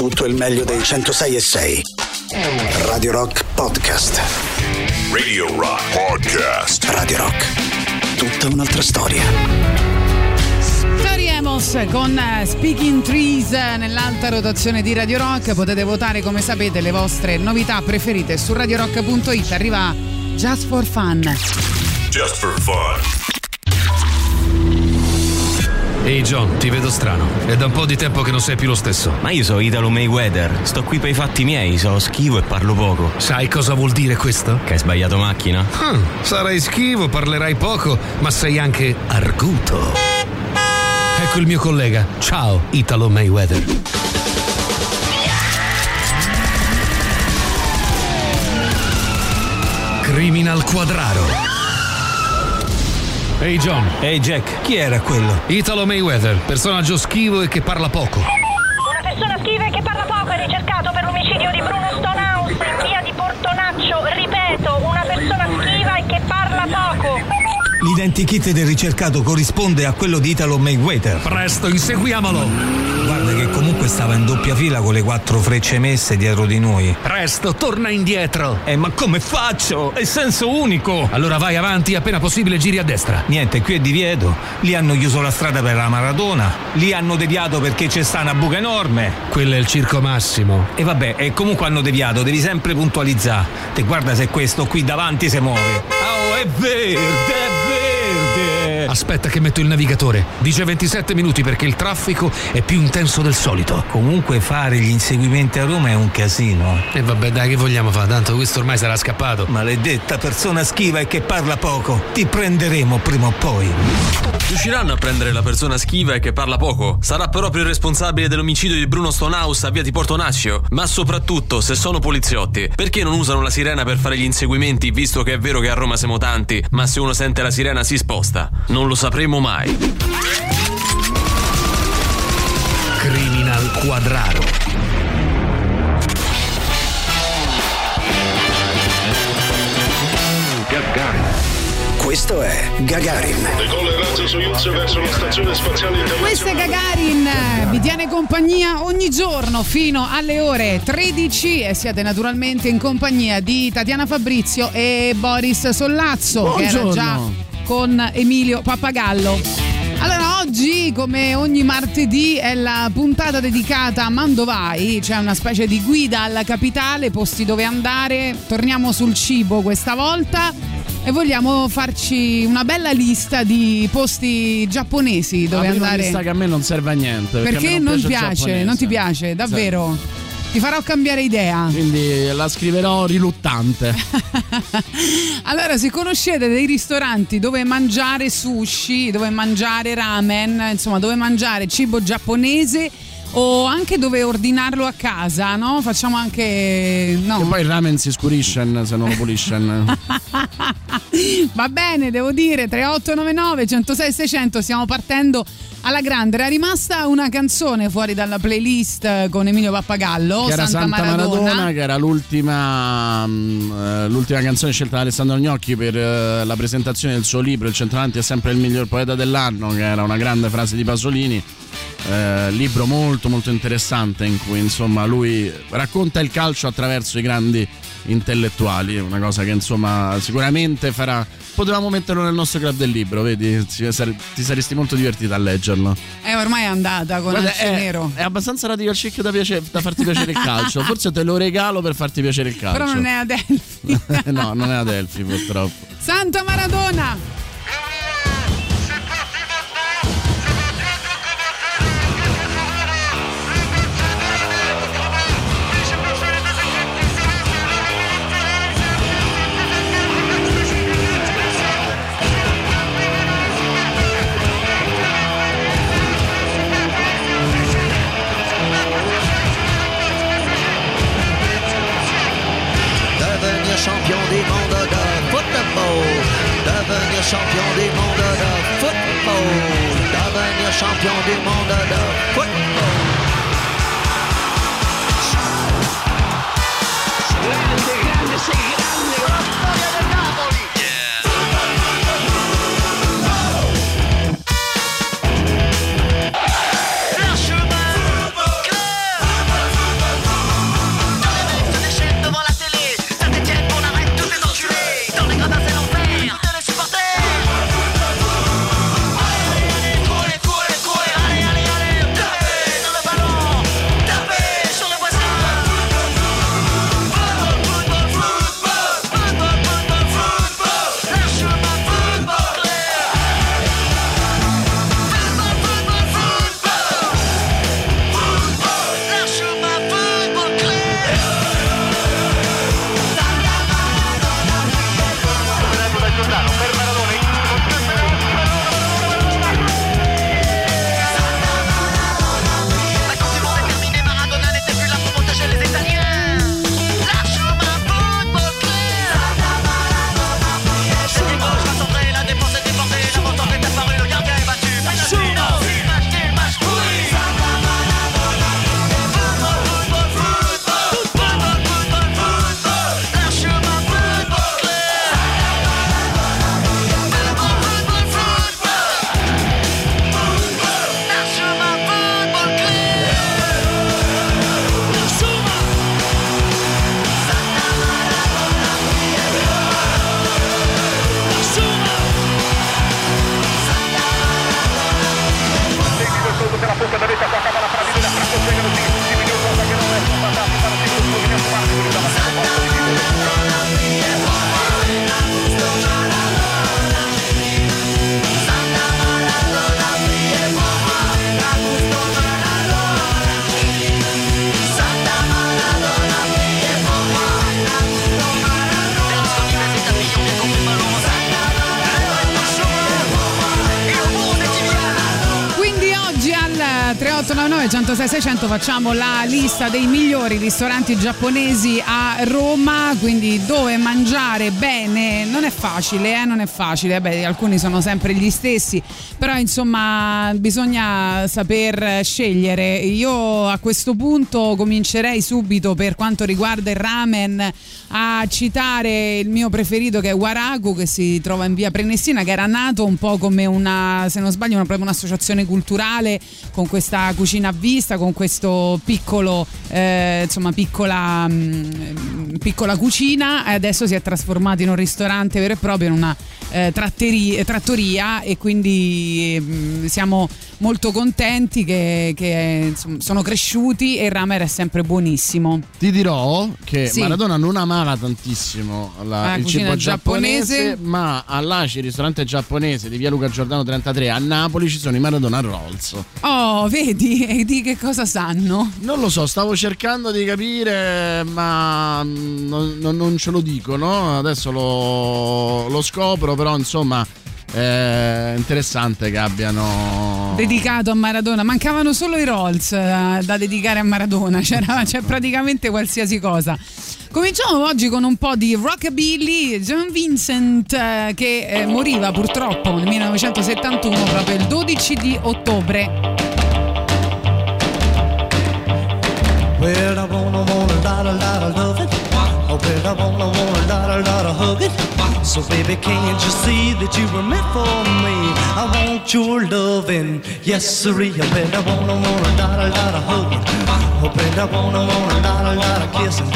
Tutto il meglio dei 106 e 6. Radio Rock Podcast. Radio Rock Podcast. Radio Rock. Tutta un'altra storia. Tori Emos con eh, Speaking Trees eh, nell'alta rotazione di Radio Rock. Potete votare come sapete le vostre novità preferite su radiorock.it. Arriva Just for Fun. Just for fun. Ehi John, ti vedo strano. È da un po' di tempo che non sei più lo stesso. Ma io sono Italo Mayweather, sto qui per i fatti miei, sono schivo e parlo poco. Sai cosa vuol dire questo? Che hai sbagliato macchina? Hmm, sarai schivo, parlerai poco, ma sei anche arguto. Ecco il mio collega. Ciao, Italo Mayweather. Criminal Quadraro. Ehi John, Ehi Jack, chi era quello? Italo Mayweather, personaggio schivo e che parla poco. Una persona schiva e che parla poco è ricercato per l'omicidio di Bruno Stonehouse in via di Portonaccio. Ripeto, una persona schiva e che parla poco. L'identikit del ricercato corrisponde a quello di Italo Mayweather. Presto, inseguiamolo! Guarda stava in doppia fila con le quattro frecce messe dietro di noi. Presto, torna indietro! Eh, ma come faccio? È senso unico! Allora vai avanti, appena possibile giri a destra. Niente, qui è divieto. Lì hanno chiuso la strada per la maratona. Lì hanno deviato perché c'è sta una buca enorme. Quello è il circo massimo. E vabbè, e comunque hanno deviato, devi sempre puntualizzare. Te guarda se questo qui davanti si muove. Oh, è verde, è verde! Aspetta che metto il navigatore. Dice 27 minuti perché il traffico è più intenso del solito. Comunque fare gli inseguimenti a Roma è un casino. E vabbè, dai, che vogliamo fare? Tanto questo ormai sarà scappato. Maledetta persona schiva e che parla poco. Ti prenderemo prima o poi. Riusciranno a prendere la persona schiva e che parla poco? Sarà proprio il responsabile dell'omicidio di Bruno Stonehouse a via di Portonaccio? Ma soprattutto, se sono poliziotti, perché non usano la sirena per fare gli inseguimenti, visto che è vero che a Roma siamo tanti, ma se uno sente la sirena si sposta? Non lo sapremo mai. Criminal Quadraro. Questo è Gagarin. Decolla il razzo Soyuz verso la stazione spaziale Questo è. Gagarin, vi tiene compagnia ogni giorno fino alle ore 13 e siete naturalmente in compagnia di Tatiana Fabrizio e Boris Sollazzo che era già con Emilio Pappagallo. Allora, oggi, come ogni martedì, è la puntata dedicata a Mandovai, c'è una specie di guida alla capitale, posti dove andare. Torniamo sul cibo questa volta e vogliamo farci una bella lista di posti giapponesi dove la prima andare. lista che a me non serve a niente. Perché, Perché me non piace, non ti piace, davvero. Ti farò cambiare idea. Quindi la scriverò riluttante. Allora, se conoscete dei ristoranti dove mangiare sushi, dove mangiare ramen, insomma, dove mangiare cibo giapponese o anche dove ordinarlo a casa, no? Facciamo anche no. E poi il ramen si scurisce se non lo pulisce. Va bene, devo dire 3899 106 600 stiamo partendo alla grande. Era rimasta una canzone fuori dalla playlist con Emilio Pappagallo, che era Santa, Santa Maradona. Maradona, che era l'ultima, mm, eh, l'ultima canzone scelta da Alessandro Gnocchi per eh, la presentazione del suo libro Il centravanti è sempre il miglior poeta dell'anno, che era una grande frase di Pasolini. Eh, libro molto molto interessante in cui insomma lui racconta il calcio attraverso i grandi intellettuali, una cosa che insomma sicuramente farà. Potevamo metterlo nel nostro club del libro, vedi? Ti saresti molto divertito a leggerlo. Eh, ormai è andata con Guarda, è, Nero. è abbastanza radical chic da, piace- da farti piacere il calcio. Forse te lo regalo per farti piacere il calcio. Però non è Adelphi. no, non è Adelphi purtroppo. Santa Maradona! Devenir champion du monde de football. Devenir champion du monde de football. Grande, grande, facciamo la lista dei migliori ristoranti giapponesi a Roma, quindi dove mangiare bene non è facile, eh? non è facile, Beh, alcuni sono sempre gli stessi, però insomma bisogna saper scegliere. Io a questo punto comincerei subito per quanto riguarda il ramen a citare il mio preferito che è Waraku che si trova in via Prenestina che era nato un po' come una, se non sbaglio, una, proprio un'associazione culturale con questa cucina a vista, con questo piccolo, eh, insomma, piccola, mh, mm, piccola cucina e adesso si è trasformato in un ristorante vero e proprio, in una eh, trattoria e quindi mh, mm, siamo molto contenti che, che insomma, sono cresciuti e il ramen è sempre buonissimo. Ti dirò che sì. Maradona non amava tantissimo la, il cibo giapponese, giapponese, ma all'ACI, ristorante giapponese di via Luca Giordano 33 a Napoli ci sono i Maradona Rolls. Oh, vedi? E di che cosa sanno? Non lo so, stavo cercando di capire, ma non, non, non ce lo dicono. Adesso lo, lo scopro, però insomma è interessante che abbiano dedicato a Maradona. Mancavano solo i Rolls eh, da dedicare a Maradona, C'era, c'è praticamente qualsiasi cosa. Cominciamo oggi con un po' di rockabilly. John Vincent eh, che eh, moriva purtroppo nel 1971, proprio il 12 di ottobre. Well, So baby, can't you see that you were meant for me? I want your loving, yes sirree. I bet I wanna, wanna, lot, a lot of hugging. Oh, bet I wanna, wanna, lot, a lot of kissing.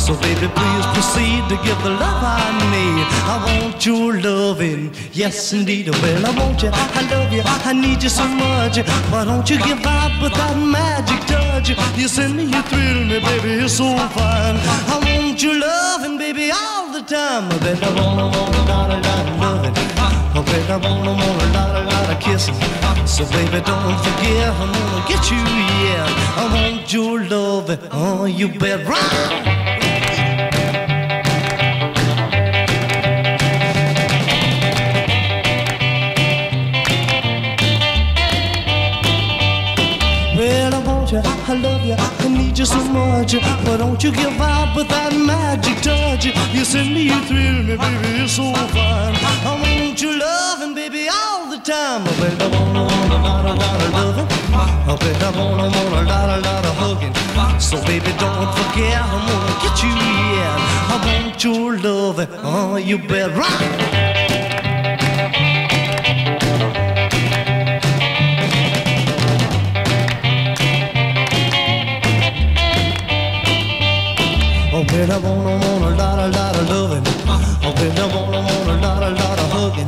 So baby, please proceed to give the love I need. I want your loving, yes indeed. Well, I want you, I love you, I need you so much. Why don't you give out with that magic touch? You send me, you thrill me, baby, you're so fine. I want your loving, baby, all the time. I bet I wanna want a lot, a lot of loving. I bet I wanna want a lot, a lot of kissing. So baby, don't forget, I'm gonna get you, yeah. I want your loving, oh, you bet right. I love you, I need you so much. But don't you give up with that magic touch. You send me, you thrill me, baby, you're so fine. I want your loving, baby, all the time. I bet I wanna, want a lot, a lot of loving. I bet I wanna, want a lot, a lot of hugging. So baby, don't forget, I'm gonna get you, yeah. I want your loving, oh, you bet right. When I wanna, want a lot, a lot of loving. Oh, when I wanna, want a lot, a lot of hugging.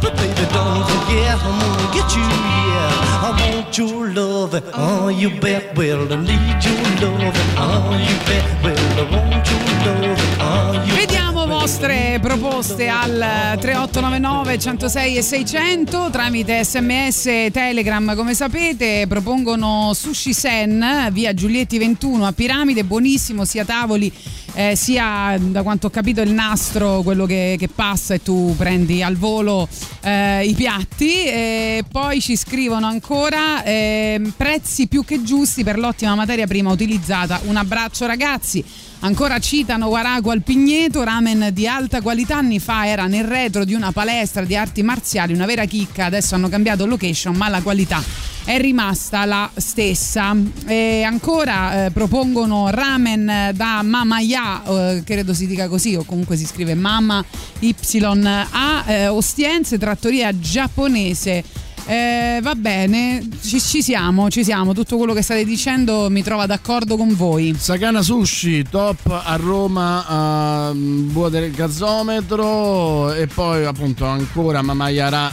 But baby, don't forget, I'm gonna get you, yeah. I want your loving. Oh, you bet, well, I need your loving. Oh, you bet, well, I want your loving. Oh, you bet Vediamo vostre proposte al 3899 106 e 600 tramite sms telegram come sapete propongono sushi sen via Giulietti 21 a Piramide buonissimo sia tavoli eh, sia da quanto ho capito il nastro, quello che, che passa e tu prendi al volo eh, i piatti. E poi ci scrivono ancora eh, prezzi più che giusti per l'ottima materia prima utilizzata. Un abbraccio ragazzi. Ancora citano Warago al Pigneto, ramen di alta qualità anni fa era nel retro di una palestra di arti marziali, una vera chicca, adesso hanno cambiato location ma la qualità è rimasta la stessa. E ancora eh, propongono ramen da Mama Ya, eh, credo si dica così, o comunque si scrive Mama YA, eh, Ostiense, trattoria giapponese. Eh, va bene, ci, ci, siamo, ci siamo. Tutto quello che state dicendo mi trova d'accordo con voi. Sakana Sushi, top a Roma, a Bua del Gazzometro e poi appunto ancora Mamaya, Ra,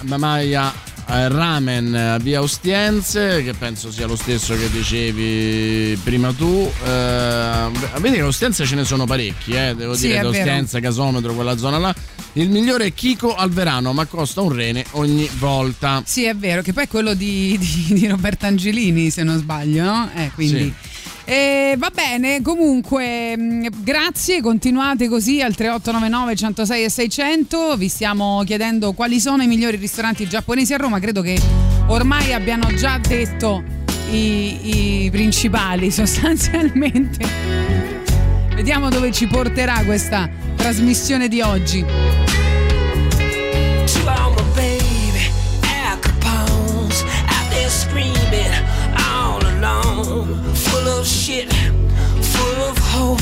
ramen a via Ostiense, che penso sia lo stesso che dicevi prima tu. Eh, vedi che Ostiense ce ne sono parecchi, eh, devo sì, dire, da Ostiense, Gasometro, quella zona là. Il migliore è Chico Alverano, ma costa un rene ogni volta. Sì, è vero, che poi è quello di, di, di Roberto Angelini, se non sbaglio, no? Eh, quindi. Sì. E va bene, comunque, mm, grazie, continuate così al 3899 106 e 600. Vi stiamo chiedendo quali sono i migliori ristoranti giapponesi a Roma. Credo che ormai abbiano già detto i, i principali sostanzialmente. Vediamo dove ci porterà questa trasmissione di oggi. Full of shit, full of hope,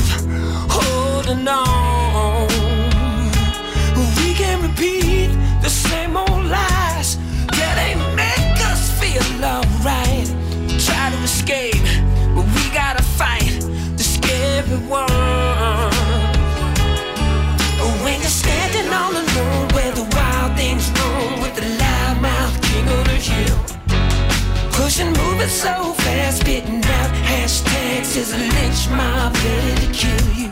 holding on. We can repeat the same old lies that ain't make us feel alright. Try to escape, but we gotta fight the scary one. Pushing, moving so fast, spitting out hashtags as a lynch mob ready to kill you.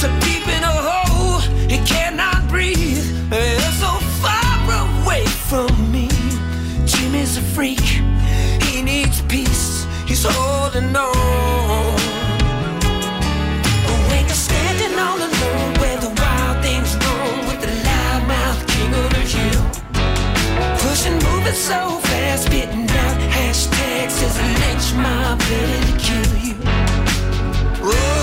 So deep in a hole, he cannot breathe. They're so far away from me. Jimmy's a freak. He needs peace. He's holding on. Standing all alone where the wild things roam with the king of the hill. Pushing, moving so fast, spitting out hashtags as a lynch mob ready to kill you. What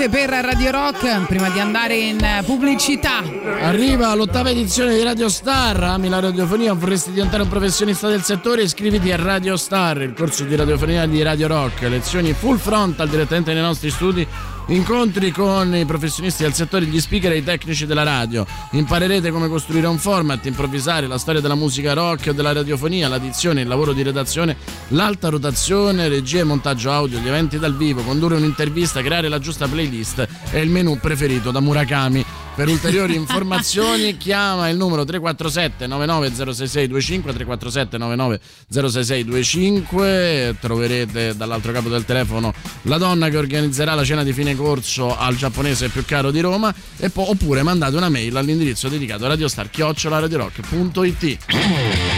7 per Radio Rock prima di andare in pubblicità. Arriva l'ottava edizione di Radio Star, ami la radiofonia, vorresti diventare un professionista del settore, iscriviti a Radio Star, il corso di radiofonia di Radio Rock, lezioni full frontal direttamente nei nostri studi incontri con i professionisti del settore, gli speaker e i tecnici della radio. Imparerete come costruire un format, improvvisare, la storia della musica rock o della radiofonia, l'addizione, il lavoro di redazione, l'alta rotazione, regia e montaggio audio, gli eventi dal vivo, condurre un'intervista, creare la giusta playlist e il menu preferito da Murakami. Per ulteriori informazioni chiama il numero 347 9906625 347 9906625 troverete dall'altro capo del telefono la donna che organizzerà la cena di fine corso al giapponese più caro di Roma po- oppure mandate una mail all'indirizzo dedicato radiostar@radiorock.it trees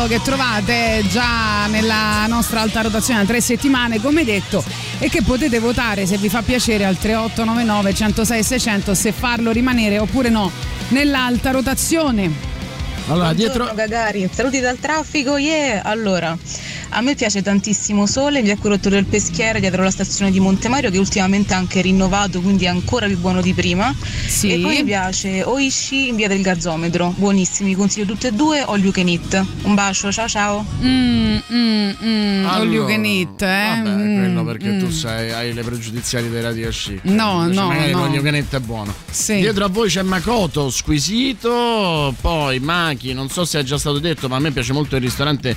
singolo che trovate già nella nostra alta rotazione da tre settimane, come detto, e che potete votare se vi fa piacere al 3899 106 600 se farlo rimanere oppure no nell'alta rotazione. Allora, Buongiorno, dietro. Gagarin, saluti dal traffico, yeah! Allora, a me piace tantissimo Sole in via Corotto del Peschiere dietro la stazione di Montemario che ultimamente ha anche rinnovato, quindi è ancora più buono di prima. Sì. E poi mi piace Oishi in via del Gazzometro, buonissimi, consiglio tutte e due, all you can eat. Un bacio, ciao ciao! Mm, mm, mm, all you Allora, can eat, eh? Vabbè, Mm, quello perché tu mm. sai, hai le pregiudiziali dei radio chic. No, Invece no, magari no. l'olio canetta è buono. Sì. Dietro a voi c'è Makoto, squisito. Poi Maki, non so se è già stato detto, ma a me piace molto il ristorante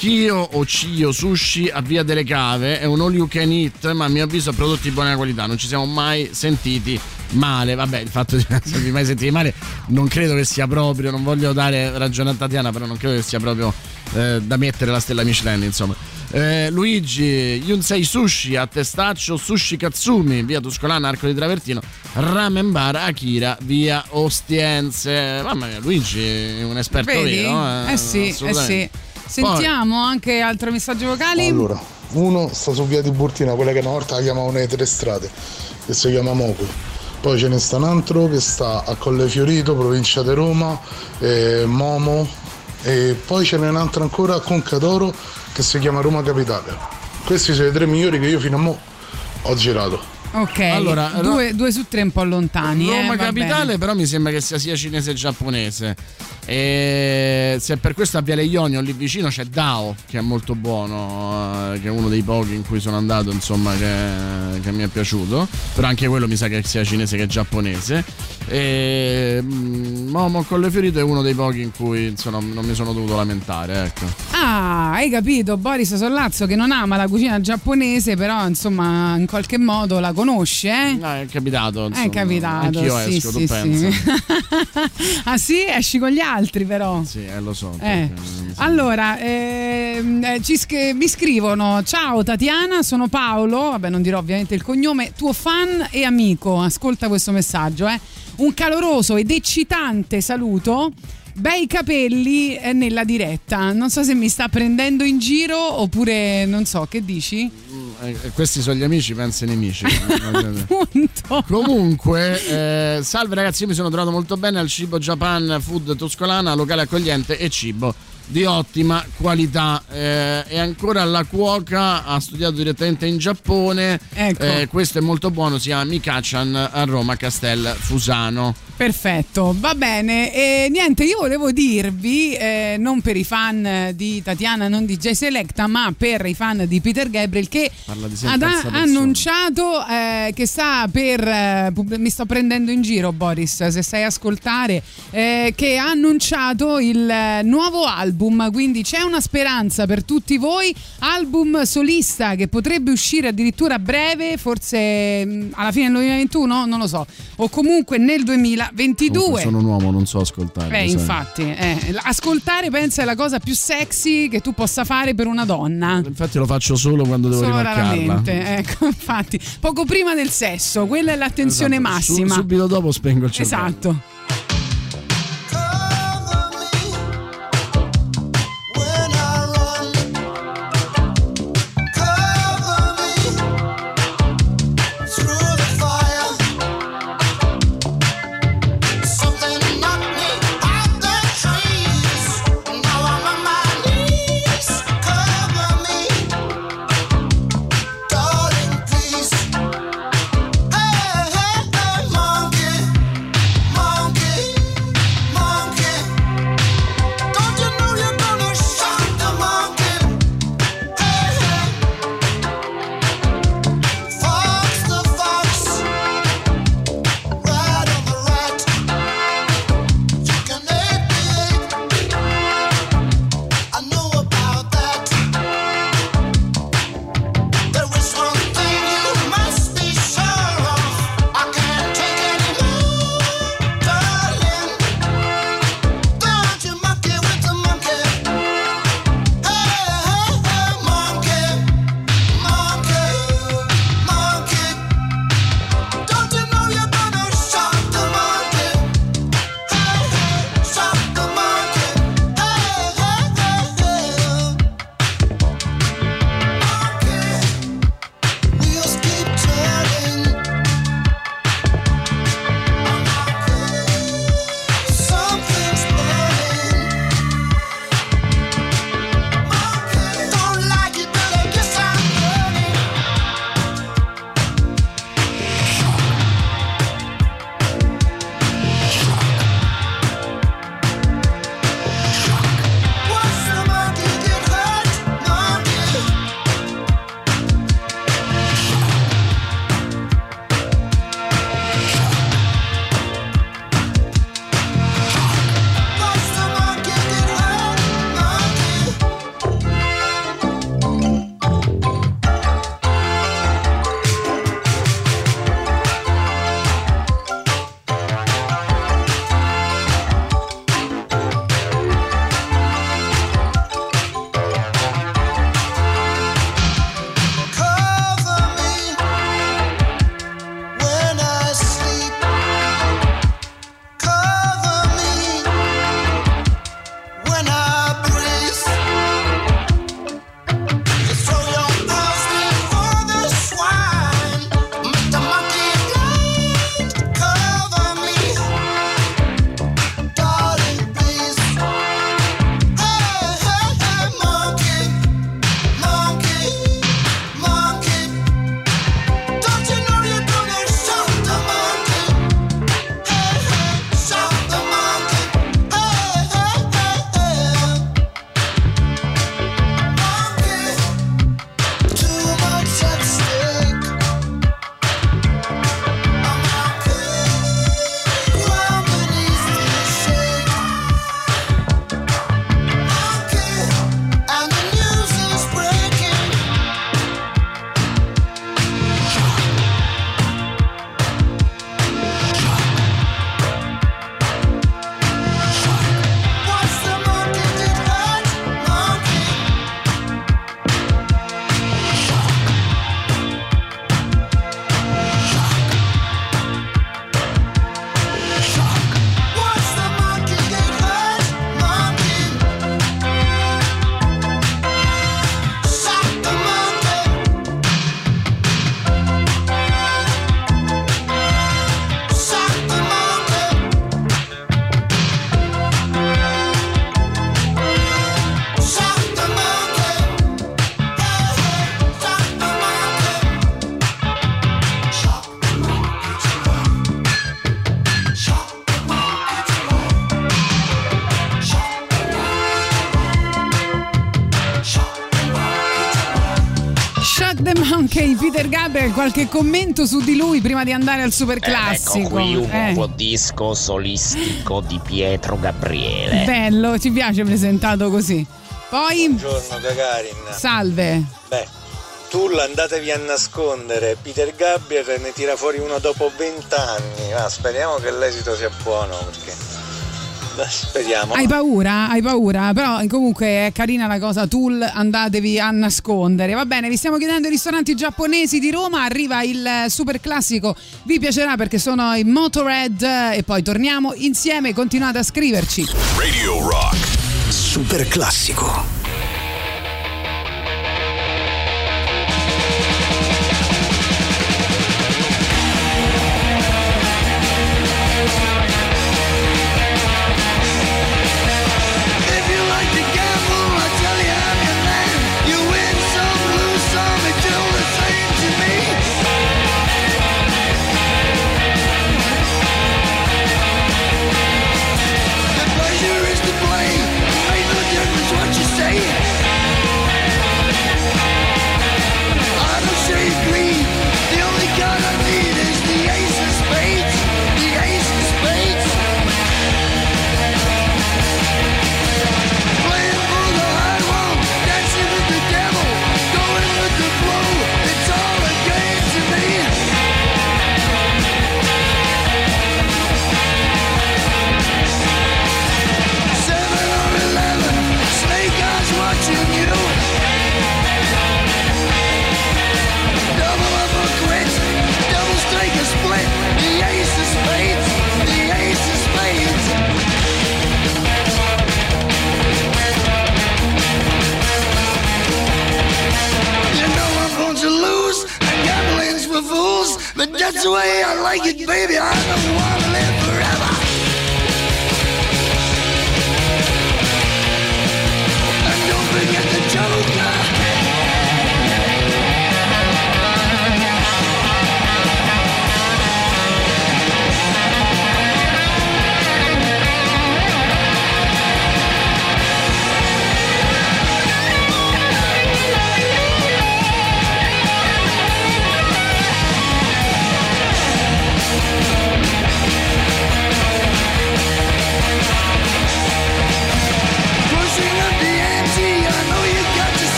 Kyo o Cio Sushi a Via delle Cave. È un all you can eat, ma a mio avviso ha prodotti di buona qualità. Non ci siamo mai sentiti male. Vabbè, il fatto di non esservi mai sentiti male non credo che sia proprio. Non voglio dare ragione a Tatiana, però non credo che sia proprio eh, da mettere la stella Michelin, insomma. Eh, Luigi Yunsei Sushi a Testaccio Sushi Katsumi via Tuscolana Arco di Travertino Ramen Bar Akira via Ostiense mamma mia Luigi è un esperto Vedi? vero Eh sì, eh sì. Sentiamo anche altri messaggi vocali. Allora, uno sta su via di Burtina, quella che una volta la chiamavano le tre strade, che si chiama Moco. Poi ce ne sta un altro che sta a Colle Fiorito, provincia di Roma, eh, Momo. E poi ce n'è un altro ancora a Conca d'Oro che si chiama Roma Capitale. Questi sono i tre migliori che io fino a mo' ho girato. Ok, Allora, due, due su tre un po' lontani. eh, Roma va capitale bene. però mi sembra che sia sia cinese che giapponese e se per questo a Viale Ionio lì vicino c'è Dao che è molto buono eh, che è uno dei pochi in cui sono andato insomma che, che mi è piaciuto però anche quello mi sa che sia cinese che giapponese e mm, Momo Colle Fiorito è uno dei pochi in cui insomma non mi sono dovuto lamentare ecco Ah, hai capito, Boris Sollazzo che non ama la cucina giapponese, però insomma in qualche modo la conosce, eh? No, è capitato insomma. È capitato. anch'io sì, esco sì, tu sì. ah sì? Esci con gli altri però. sì eh, lo so Eh. perché. Allora, ehm, eh, ci sch- mi scrivono: Ciao Tatiana, sono Paolo. Vabbè, non dirò ovviamente il cognome. Tuo fan e amico. Ascolta questo messaggio, eh. Un caloroso ed eccitante saluto. Bei capelli eh, nella diretta. Non so se mi sta prendendo in giro oppure non so, che dici? Eh, questi sono gli amici, pensa ai nemici. Comunque, eh, salve ragazzi, io mi sono trovato molto bene al Cibo Japan Food Toscolana, locale accogliente e cibo di ottima qualità. Eh, e ancora la cuoca ha studiato direttamente in Giappone. Ecco. Eh, questo è molto buono, si chiama Mikachan a Roma Castel Fusano. Perfetto, va bene. E niente, io volevo dirvi, eh, non per i fan di Tatiana, non di J Selecta, ma per i fan di Peter Gabriel, che ha annunciato eh, che sta per. eh, mi sto prendendo in giro, Boris, se sai ascoltare, eh, che ha annunciato il nuovo album. Quindi c'è una speranza per tutti voi. Album solista che potrebbe uscire addirittura a breve, forse mm, alla fine del 2021, non lo so, o comunque nel 2022. Comunque sono un uomo, non so ascoltare. Eh, sai. infatti, eh, ascoltare pensa è la cosa più sexy che tu possa fare per una donna. Infatti lo faccio solo quando devo Solo raramente, ecco, infatti, poco prima del sesso, quella è l'attenzione Esatto, massima. su- subito dopo spengo il cervello. Esatto. Peter Gabriel, qualche commento su di lui prima di andare al super classico. Ecco qui un Eh, nuovo disco solistico di Pietro Gabriele. bello, ci piace presentato così. Poi, Buongiorno Gagarin. salve. Beh, Tull andatevi a nascondere, Peter Gabriel ne tira fuori uno dopo vent'anni. Ah, speriamo che l'esito sia buono speriamo. Hai paura? Hai paura? Però comunque è carina la cosa, Tool, andatevi a nascondere. Va bene, vi stiamo chiedendo i ristoranti giapponesi di Roma, arriva il super classico, vi piacerà perché sono i Motorhead e poi torniamo insieme, continuate a scriverci. Radio Rock. Super classico.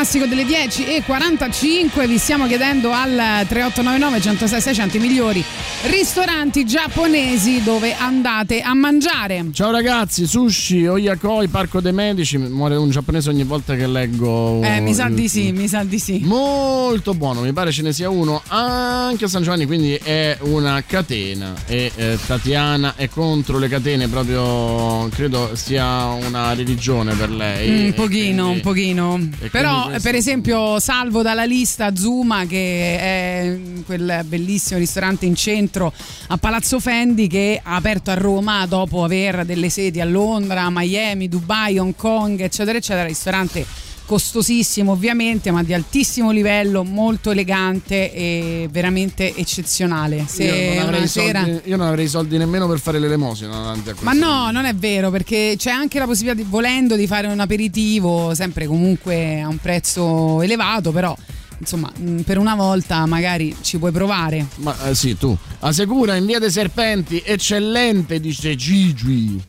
Classico delle 10 e 45. Vi stiamo chiedendo al 3899 106 600 i migliori ristoranti giapponesi dove andate a mangiare. Ciao ragazzi, sushi, oyakoi, parco dei medici. Muore un giapponese ogni volta che leggo. Eh, mi sa di sì, mi sa di sì. Molto buono, mi pare ce ne sia uno anche a San Giovanni, quindi è una catena. E eh, Tatiana è contro le catene, proprio credo sia una religione per lei. Un pochino, quindi- un pochino. Però, questo- per esempio, salvo dalla lista Zuma, che è quel bellissimo ristorante in centro a Palazzo Fendi, che ha aperto a Roma dopo aver delle sedi a Londra, Miami, Dubai, Hong Kong, eccetera, eccetera. Ristorante costosissimo ovviamente ma di altissimo livello molto elegante e veramente eccezionale se io, non avrei una soldi, sera io non avrei soldi nemmeno per fare l'elemosina ma no, non è vero, perché c'è anche la possibilità, di, volendo, di fare un aperitivo, sempre comunque a un prezzo elevato, però insomma, mh, per una volta magari ci puoi provare. Ma eh, sì, tu. Asecura in via dei Serpenti, eccellente, dice Gigi.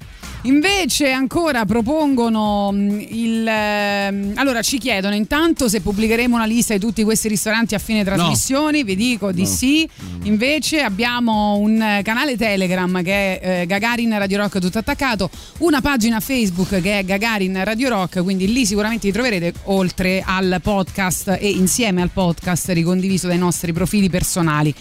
Invece ancora propongono mh, il... ehm, allora ci chiedono intanto se pubblicheremo una lista di tutti questi ristoranti a fine trasmissioni, vi dico di No. sì. Invece abbiamo un canale Telegram che è eh, Gagarin Radio Rock tutto attaccato, una pagina Facebook che è Gagarin Radio Rock, quindi lì sicuramente li troverete oltre al podcast e insieme al podcast ricondiviso dai nostri profili personali.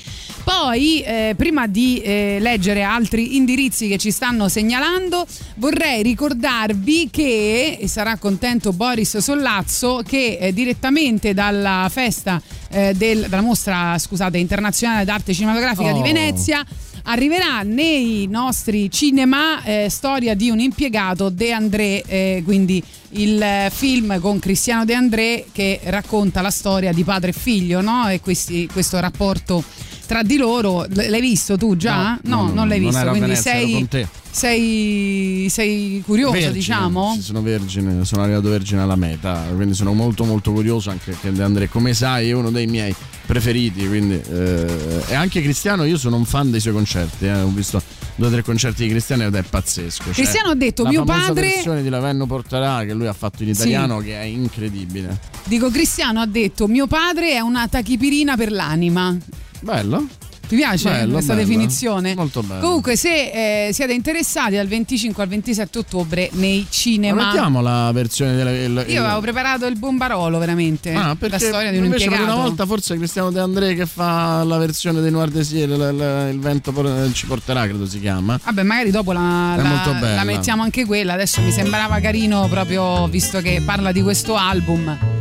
Poi, eh, prima di eh, leggere altri indirizzi che ci stanno segnalando, vorrei ricordarvi che, e sarà contento Boris Sollazzo, che eh, direttamente dalla festa eh, del, dalla mostra scusate, internazionale d'arte cinematografica Oh. di Venezia arriverà nei nostri cinema eh, storia di un impiegato De André eh, quindi il eh, film con Cristiano De André che racconta la storia di padre e figlio no? e questi- questo rapporto tra di loro l'hai visto tu già? No, no, non l'hai visto quindi Venezia, sei, con te. sei, sei curioso Vergine, diciamo? sì, sono vergine, sono arrivato vergine alla meta, quindi sono molto molto curioso anche che De André, come sai, è uno dei miei preferiti, quindi eh, e anche Cristiano, io sono un fan dei suoi concerti, eh, ho visto due o tre concerti di Cristiano ed è pazzesco. Cioè, Cristiano ha detto, la "Mio padre-" versione di Lavenno Porterà che lui ha fatto in Sì. italiano che è incredibile. Dico Cristiano ha detto mio padre è una tachipirina per l'anima Bello? Ti piace Bello, questa bello. definizione? Molto bello. Comunque, se eh, siete interessati, dal 25 al 27 ottobre nei Ma cinema. mettiamo la versione della, il- il- Io avevo preparato il bombarolo, veramente. Ah, la perché storia di un invece per impiegato. una volta forse Cristiano De André che fa la versione dei Noir Désir, il, vento por- ci porterà, credo si chiama. Vabbè, magari dopo la, la- la mettiamo anche quella. Adesso mi sembrava carino proprio visto che parla di questo album.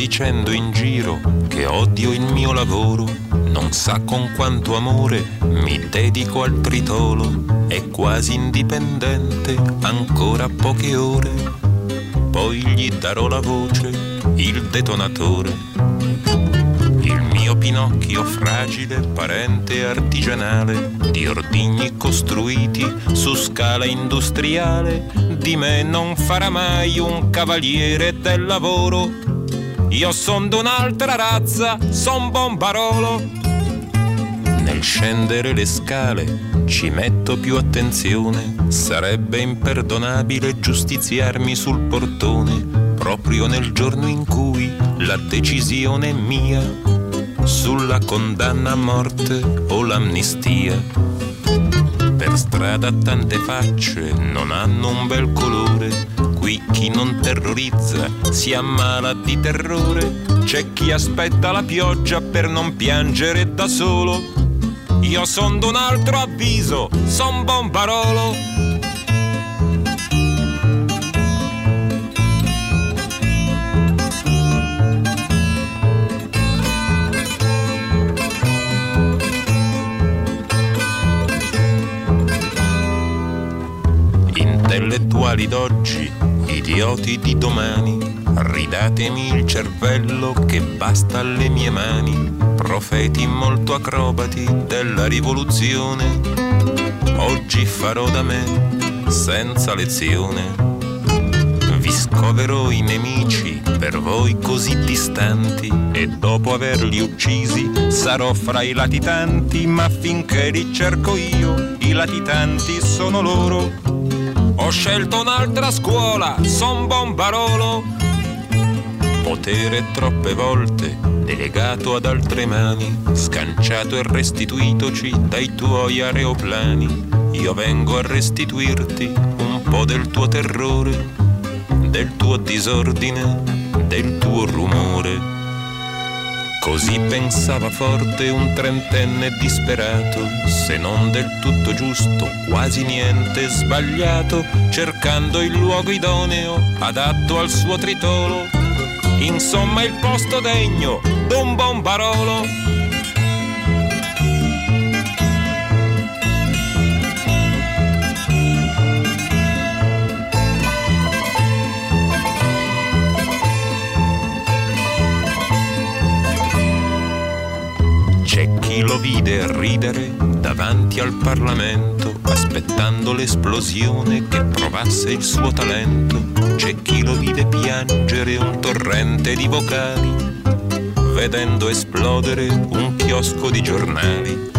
Dicendo in giro che odio il mio lavoro, non sa con quanto amore mi dedico al tritolo, è quasi indipendente, ancora poche ore, poi gli darò la voce, il detonatore. Il mio Pinocchio fragile, parente artigianale, di ordigni costruiti su scala industriale, di me non farà mai un cavaliere del lavoro. Io son d'un'altra razza, son bombarolo. Nel scendere le scale ci metto più attenzione, sarebbe imperdonabile giustiziarmi sul portone, proprio nel giorno in cui la decisione è mia sulla condanna a morte o l'amnistia. Per strada tante facce non hanno un bel colore, qui chi non terrorizza si ammala di terrore, c'è chi aspetta la pioggia per non piangere da solo. Io son d'un altro avviso, son bombarolo. Intellettuali d'oggi, idioti di domani, ridatemi il cervello che basta alle mie mani, profeti molto acrobati della rivoluzione. Oggi farò da me, senza lezione. Vi scoverò i nemici per voi così distanti e dopo averli uccisi sarò fra i latitanti, ma finché li cerco io, i latitanti sono loro. Ho scelto un'altra scuola, son bombarolo. Potere troppe volte delegato ad altre mani, scanciato e restituitoci dai tuoi aeroplani. Io vengo a restituirti un po' del tuo terrore, del tuo disordine, del tuo rumore. Così pensava forte un trentenne disperato, se non del tutto giusto, quasi niente sbagliato, cercando il luogo idoneo, adatto al suo tritolo. Insomma il posto degno d'un bombarolo. C'è chi lo vide ridere davanti al Parlamento, aspettando l'esplosione che provasse il suo talento. C'è chi lo vide piangere un torrente di vocali, vedendo esplodere un chiosco di giornali.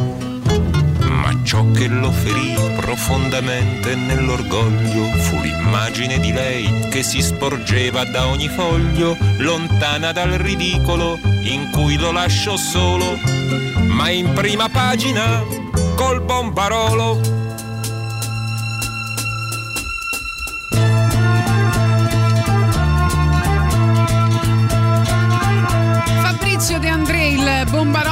Ciò che lo ferì profondamente nell'orgoglio fu l'immagine di lei che si sporgeva da ogni foglio, lontana dal ridicolo in cui lo lasciò solo, ma in prima pagina col bombarolo. Fabrizio De André, il Bombarolo,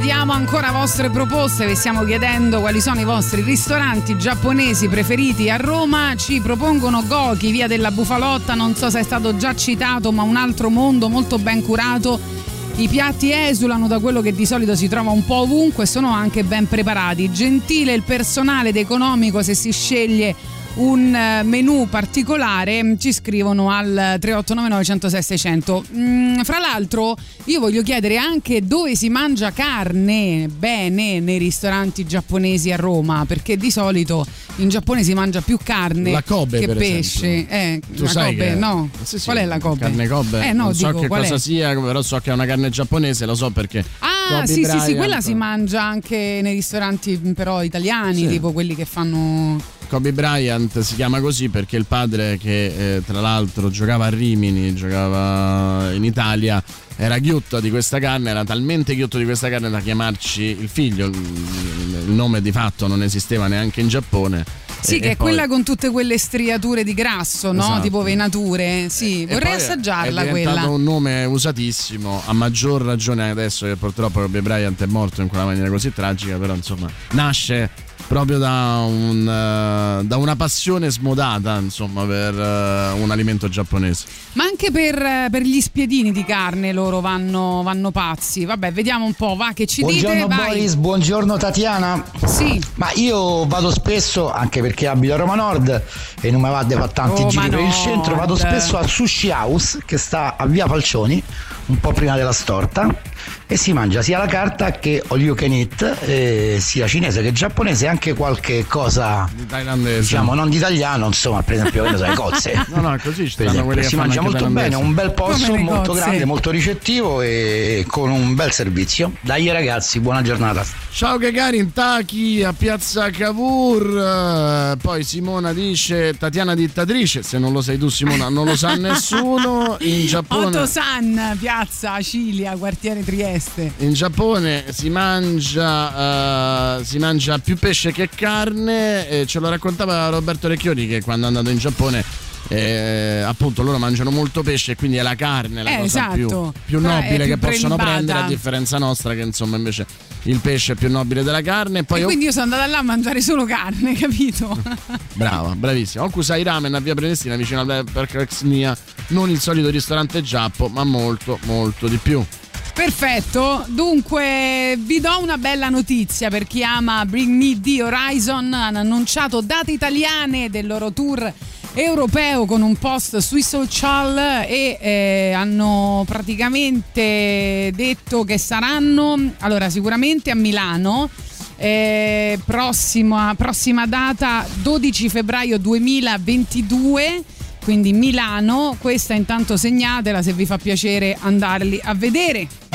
vediamo ancora vostre proposte, vi stiamo chiedendo quali sono i vostri ristoranti giapponesi preferiti a Roma, ci propongono Goki, via della Bufalotta, non so se è stato già citato, ma un altro mondo molto ben curato. I piatti esulano da quello che di solito si trova un po' ovunque e sono anche ben preparati. Gentile il personale ed economico se si sceglie un eh, menù particolare ci scrivono al 3899 106 600 Mm, fra l'altro io voglio chiedere anche dove si mangia carne bene nei ristoranti giapponesi a Roma perché di solito in Giappone si mangia più carne La Kobe, che pesce eh, Tu sai Kobe che- no Sì, sì, qual è la Kobe? Carne Kobe. eh no non so dico che qual cosa è? sia, però so che è una carne giapponese, lo so perché. Ah, Kobe sì, sì, sì, Bryant- quella si mangia anche nei ristoranti però italiani, Sì. tipo quelli che fanno Kobe Bryant si chiama così perché il padre che eh, tra l'altro giocava a Rimini, giocava in Italia, era ghiotto di questa carne, era talmente ghiotto di questa carne da chiamarci il figlio, il, il nome di fatto non esisteva neanche in Giappone. Sì, E- che e è poi- quella con tutte quelle striature di grasso, no? Esatto. Tipo venature. Sì, e vorrei assaggiarla è diventato quella. un nome usatissimo, a maggior ragione adesso che purtroppo Kobe Bryant è morto in quella maniera così tragica, però insomma nasce proprio da, un, eh, da una passione smodata insomma per eh, un alimento giapponese. Ma anche per, per gli spiedini di carne loro vanno, vanno pazzi. Vabbè, vediamo un po', va che ci Buongiorno dite. Boris, buongiorno Tatiana. Sì. Ma io vado spesso, anche perché abito a Roma Nord e non mi va di fare tanti Roma giri per il Nord. centro, vado spesso al Sushi House che sta a Via Falcioni, un po' prima della storta, e si mangia sia la carta che all you can eat, eh, sia cinese che giapponese, anche qualche cosa thailandese. diciamo non di italiano, insomma, per esempio, che so, le cozze. No, no, così ci stanno si mangia molto bene, un bel posto molto grande, molto ricettivo e con un bel servizio. Dai ragazzi, buona giornata. Ciao Gagarin, Taki a Piazza Cavour. Poi Simona dice Tatiana dittatrice. Se non lo sai tu, Simona, non lo sa nessuno. In Giappone. Otosan, piazza Cilia, quartiere Trieste. In Giappone si mangia, eh, si mangia più pesce che carne, e ce lo raccontava Roberto Recchioni che quando è andato in Giappone eh, appunto loro mangiano molto pesce e quindi è la carne la Eh, cosa più, esatto. più è nobile più che possono prelibata. prendere a differenza nostra che insomma invece il pesce è più nobile della carne poi e oh, quindi io sono andata là a mangiare solo carne, capito? brava bravissima Okusai Ramen a via Prenestina vicino alla Percaxnia non il solito ristorante giappo ma molto molto di più Perfetto, dunque vi do una bella notizia per chi ama Bring Me The Horizon, hanno annunciato date italiane del loro tour europeo con un post sui social e eh, hanno praticamente detto che saranno allora sicuramente a Milano eh, prossima, prossima data 12 febbraio 2022 quindi Milano questa intanto segnatela se vi fa piacere andarli a vedere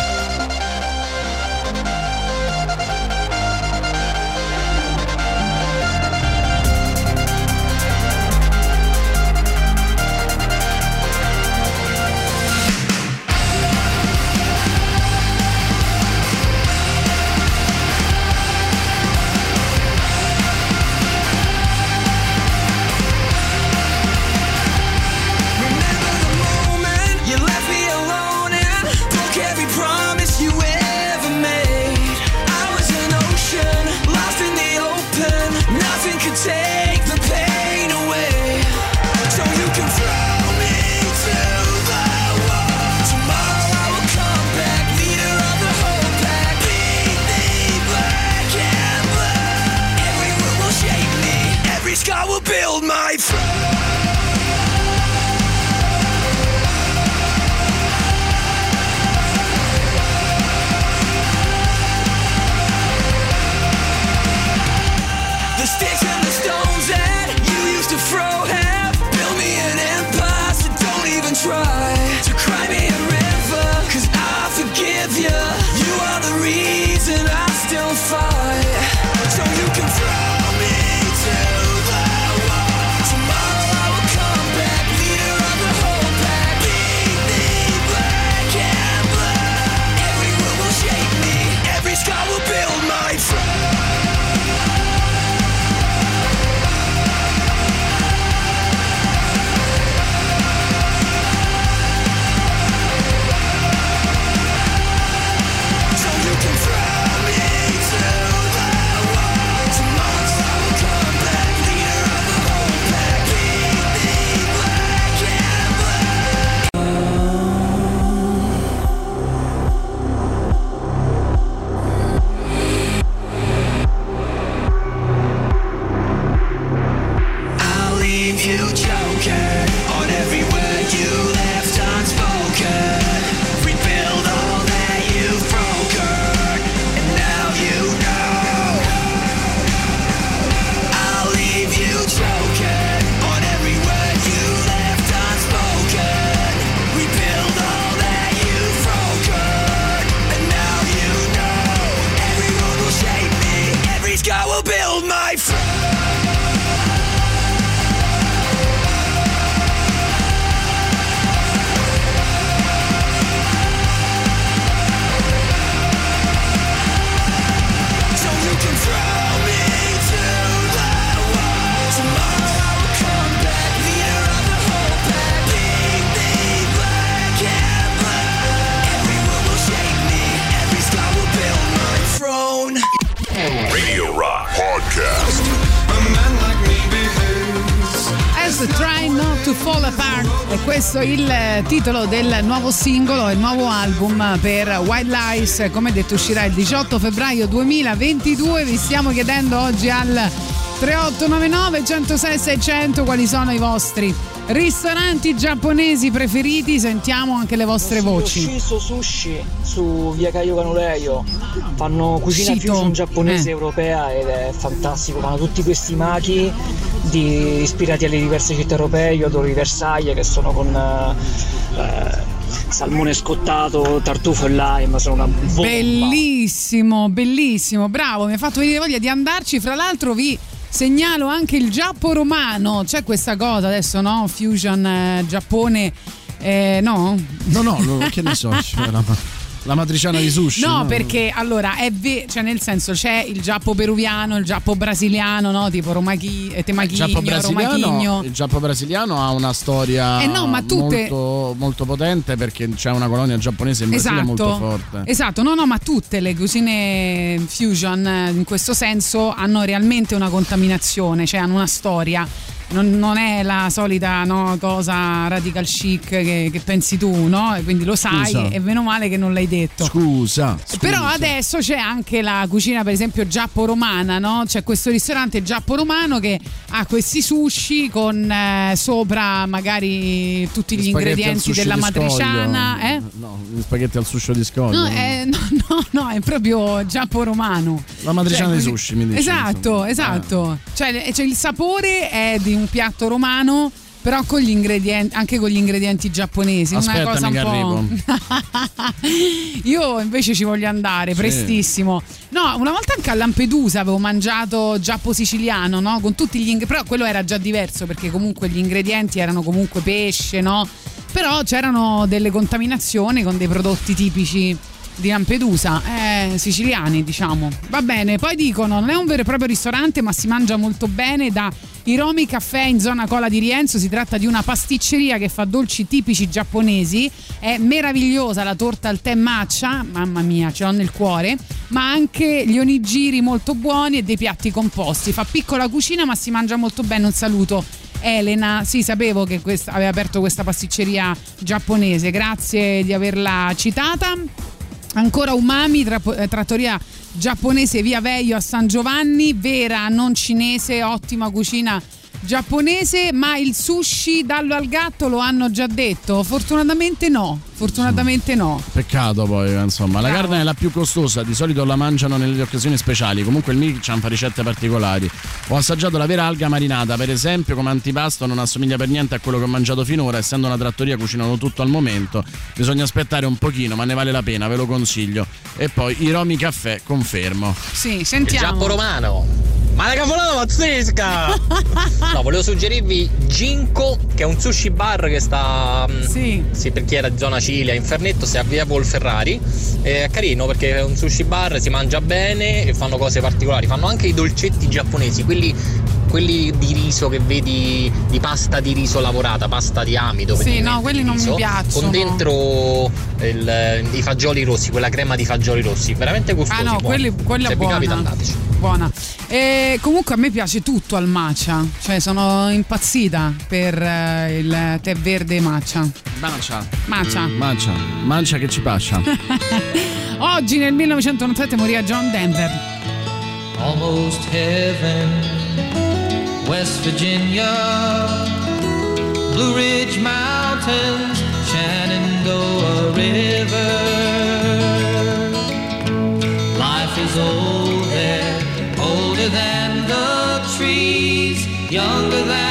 titolo del nuovo singolo e nuovo album per Wild Lies. Come detto uscirà il 18 febbraio 2022 vi stiamo chiedendo oggi al 3899 106 600 quali sono i vostri ristoranti giapponesi preferiti. Sentiamo anche le vostre voci. Shiso Sushi su via Caio Canuleio. Fanno cucina Shito. fusion giapponese Eh. europea ed è fantastico. Fanno tutti questi maki di- ispirati alle diverse città europee. Io adoro i Versailles che sono con eh, salmone scottato tartufo e lime sono una bomba Bellissimo, bellissimo, bravo, mi ha fatto venire voglia di andarci. Fra l'altro vi segnalo anche il Giappo romano, c'è questa cosa adesso, no? Fusion eh, Giappone, eh, no? No, no, lo- che ne so, la, matriciana di sushi. No, perché allora è ve- cioè nel senso c'è il Giappo peruviano, il Giappo brasiliano, no? Tipo Romachi, Il Giappo brasiliano, Romachigno. il Giappo brasiliano ha una storia Eh no, tutte- molto, molto potente perché c'è una colonia giapponese in Brasile molto forte. Esatto, no, no, ma tutte le cucine fusion eh, in questo senso hanno realmente una contaminazione, cioè hanno una storia. Non, non è la solita no, cosa radical chic che, che pensi tu, no? E quindi lo sai Scusa. e meno male che non l'hai detto. Scusa, scusa. Però adesso c'è anche la cucina, per esempio, giappo-romana, no? C'è questo ristorante giappo-romano che ha questi sushi con eh, sopra magari tutti gli, ingredienti della matriciana. Eh? No, gli spaghetti al sushi di scoglio. No, eh, no, no, no, è proprio giappo-romano. La matriciana Cioè, di sushi, mi dici. Esatto, insomma. esatto. Cioè, cioè, il sapore è di un piatto romano. Però con gli ingredienti, anche con gli ingredienti giapponesi, una cosa Aspettami un po'. Io invece ci voglio andare Sì. prestissimo. No, una volta anche a Lampedusa avevo mangiato giappo siciliano, no? Con tutti gli ingredienti. Però quello era già diverso perché comunque gli ingredienti erano comunque pesce, no? Però c'erano delle contaminazioni con dei prodotti tipici di Lampedusa, eh, siciliani diciamo. Va bene, poi dicono non è un vero e proprio ristorante ma si mangia molto bene da Iromi Caffè in zona Cola di Rienzo, si tratta di una pasticceria che fa dolci tipici giapponesi, è meravigliosa la torta al tè matcha, mamma mia ce l'ho nel cuore, ma anche gli onigiri molto buoni e dei piatti composti, fa piccola cucina ma si mangia molto bene, un saluto. Elena, sì, sapevo che questa- aveva aperto questa pasticceria giapponese, grazie di averla citata. Ancora umami, tra- eh, trattoria giapponese via Veio a San Giovanni, vera, non cinese, ottima cucina giapponese, ma il sushi dallo al gatto lo hanno già detto? Fortunatamente no, fortunatamente no. Peccato poi, insomma. La Bravo. carne è la più costosa, di solito la mangiano nelle occasioni speciali. Comunque il Michan fa ricette particolari. Ho assaggiato la vera alga marinata, per esempio, come antipasto non assomiglia per niente a quello che ho mangiato finora, essendo una trattoria cucinano tutto al momento. Bisogna aspettare un pochino, ma ne vale la pena, ve lo consiglio. E poi i Romi Caffè, confermo. Sì, sentiamo. Giappo romano. Ma la cavolata pazzesca! no, volevo suggerirvi Ginko, che è un sushi bar che sta. mm, Sì. per chi era di zona Cilia, Infernetto, se a via Polferrari. È carino perché è un sushi bar, si mangia bene e fanno cose particolari. Fanno anche i dolcetti giapponesi, quelli. quelli di riso che vedi di pasta di riso lavorata, pasta di amido. Sì, no, quelli di non mi riso, piacciono. Con dentro il- i fagioli rossi, quella crema di fagioli rossi, veramente gustosi. Ah no, buoni. quelli, quella Se buona. capita andateci. Buona. E comunque a me piace tutto al matcha, cioè sono impazzita per eh, il tè verde matcha. Mancia. Matcha. Mancia. Mancia che ci pascia. Oggi nel 1997 morì John Denver. Almost heaven, West Virginia, Blue Ridge Mountains, Shenandoah River. Life is old than the trees, younger than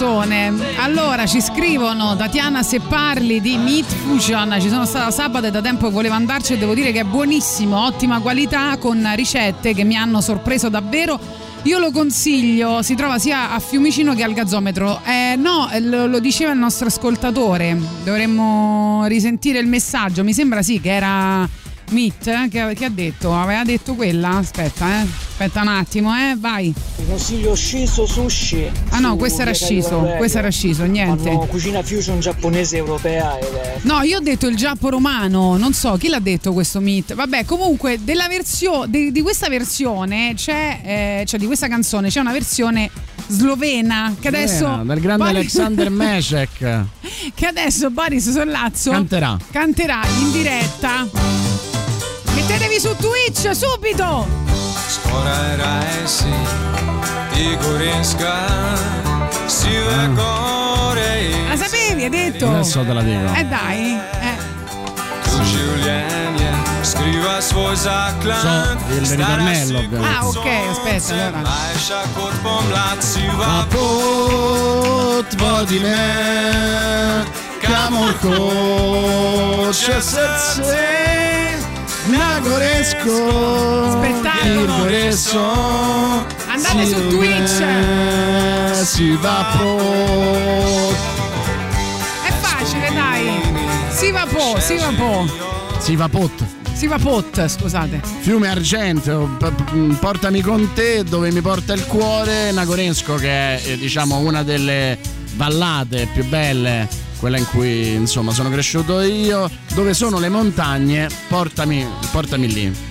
canzone. Allora ci scrivono Tatiana se parli di Meat Fusion. Ci sono stata sabato e da tempo volevo andarci e devo dire che è buonissimo, ottima qualità con ricette che mi hanno sorpreso davvero. Io lo consiglio, si trova sia a Fiumicino che al gazzometro. Eh, no, lo, lo diceva il nostro ascoltatore. Dovremmo risentire il messaggio. Mi sembra sì che era Meat eh, che, che ha detto. Aveva detto quella? Aspetta, eh. Aspetta un attimo, eh. Vai. Vi consiglio Shiso Sushi. Ah no, questo era Calibrario. questo era sciso, niente. Fanno cucina fusion giapponese europea ed è No, io ho detto il giappo romano, non so chi l'ha detto questo meet. Vabbè, comunque della versione di, di questa versione c'è eh, cioè di questa canzone c'è una versione slovena che adesso Slovena, del grande Boris- Alexander Mesek che adesso Boris Sollazzo Canterà. canterà in diretta. Mettetevi su Twitch subito! Skoraj rajsi, Igorinska, sive gore La sapevi, hai detto? Adesso te la dico. Eh dai, eh. Skriva svoj zaklad. So, il ritornello, ovviamente. Ah, ok, aspetta, allora. Mlajša kot pomlad siva pot vodi me, kamor hoče srce. Na Goresko, Spettacolo. Andate su Twitch. illume, Si va. È facile, dai. Si va po', si va po'. Si va pot. Si va pot, scusate. Fiume Argento, portami con te dove mi porta il cuore, Nagoresco che è eh, diciamo una delle vallate più belle, quella in cui insomma sono cresciuto io, dove sono le montagne, portami, portami lì.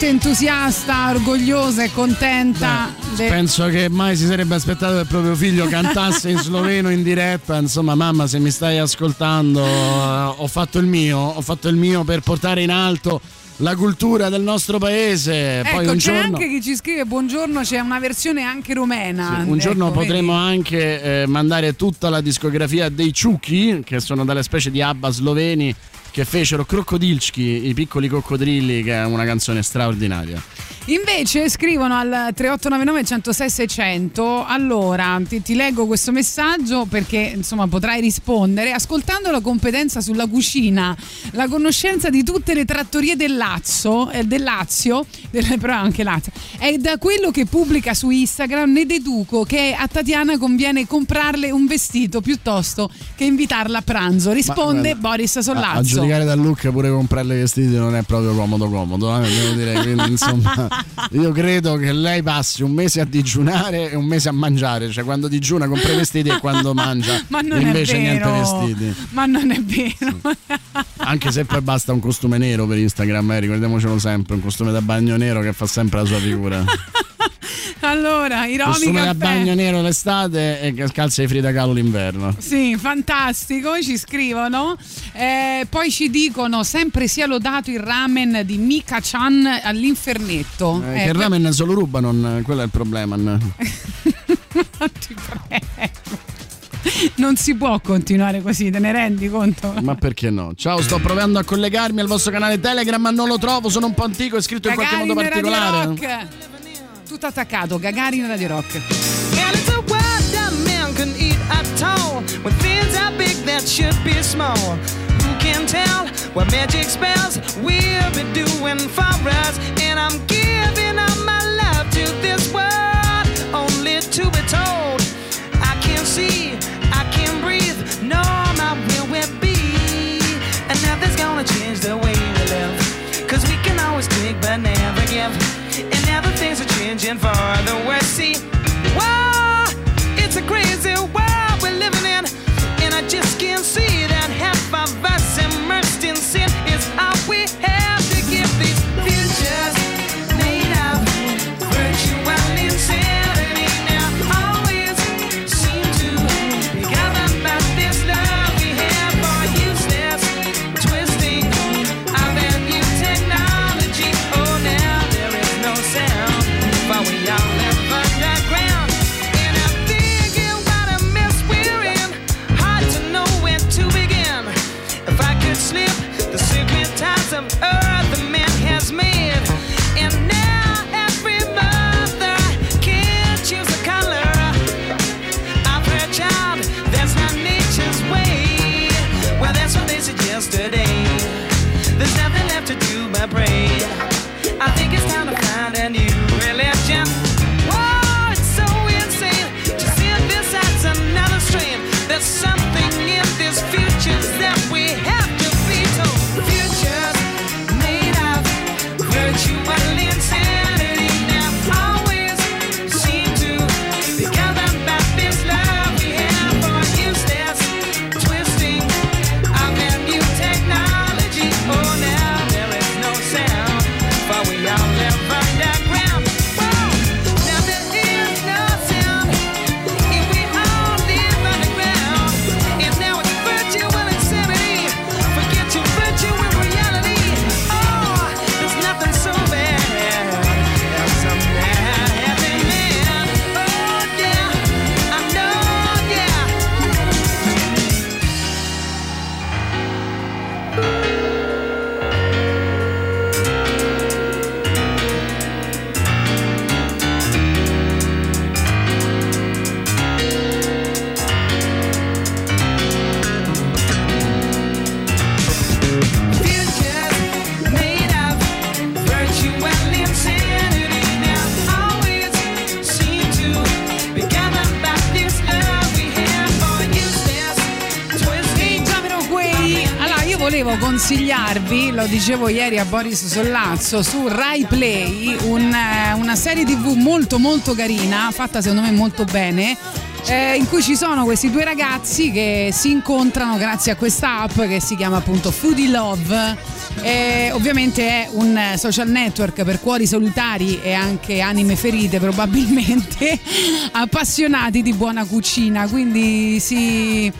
Sicuramente entusiasta, orgogliosa e contenta. de- Penso che mai si sarebbe aspettato che il proprio figlio cantasse in sloveno in diretta. Insomma, mamma, se mi stai ascoltando, eh, ho fatto il mio, ho fatto il mio per portare in alto la cultura del nostro paese. Poi Ecco, un c'è giorno, anche chi ci scrive buongiorno, c'è una versione anche rumena. un giorno Ecco, potremo vedi? anche eh, mandare tutta la discografia dei Ciuchi, che sono delle specie di ABBA sloveni che fecero Crocodilski, i piccoli coccodrilli, che è una canzone straordinaria. Invece scrivono al 3899 106 600 allora ti, ti leggo questo messaggio perché insomma potrai rispondere. Ascoltando la competenza sulla cucina la conoscenza di tutte le trattorie del Lazio, eh, del Lazio delle, però anche Lazio e da quello che pubblica su Instagram. Ne deduco che a Tatiana conviene comprarle un vestito piuttosto che invitarla a pranzo. Risponde guarda, Boris A, a Sollazzo. giudicare da look pure comprarle vestiti non è proprio comodo comodo, eh, devo dire, quindi insomma io credo che lei passi un mese a digiunare e un mese a mangiare, cioè quando digiuna compra i vestiti e quando mangia ma invece niente vestiti. ma non è vero Anche se poi basta un costume nero per Instagram, eh, ricordiamocelo sempre, un costume da bagno nero che fa sempre la sua figura. Allora, Iromi costume da Caffè. bagno nero l'estate e calze di Frida Kahlo l'inverno. Sì, fantastico, ci scrivono. Eh, poi ci dicono sempre sia lodato il ramen di Mika Chan all'infernetto. Eh, Eh, che il per- ramen solo ruba, non, quello è il problema. Ti prego. Non si può continuare così, te ne rendi conto? Ma perché no? Ciao, sto provando a collegarmi al vostro canale Telegram, ma non lo trovo, sono un po' antico, è scritto in qualche modo particolare. Tutto attaccato, Gagarin Radio Rock. And it's a word that man can eat at all. When things are big that should be small. Who can tell what magic spells we'll be doing for us? And I'm giving up my love to this world, only to be told. I can't see, I can't breathe, no, my will will be. And nothing's gonna change the way we live. Cause we can always take but things are changing for the worse. See, whoa, it's a crazy world we're living in. And I just can't see that half of us immersed in sin is all we have consigliarvi, lo dicevo ieri a Boris Sollazzo, su Rai Play, un, eh, una serie tv molto molto carina, fatta secondo me molto bene. eh, in cui ci sono questi due ragazzi che si incontrano grazie a questa app che si chiama appunto Foodie Love. E ovviamente è un social network per cuori solitari e anche anime ferite probabilmente appassionati di buona cucina quindi si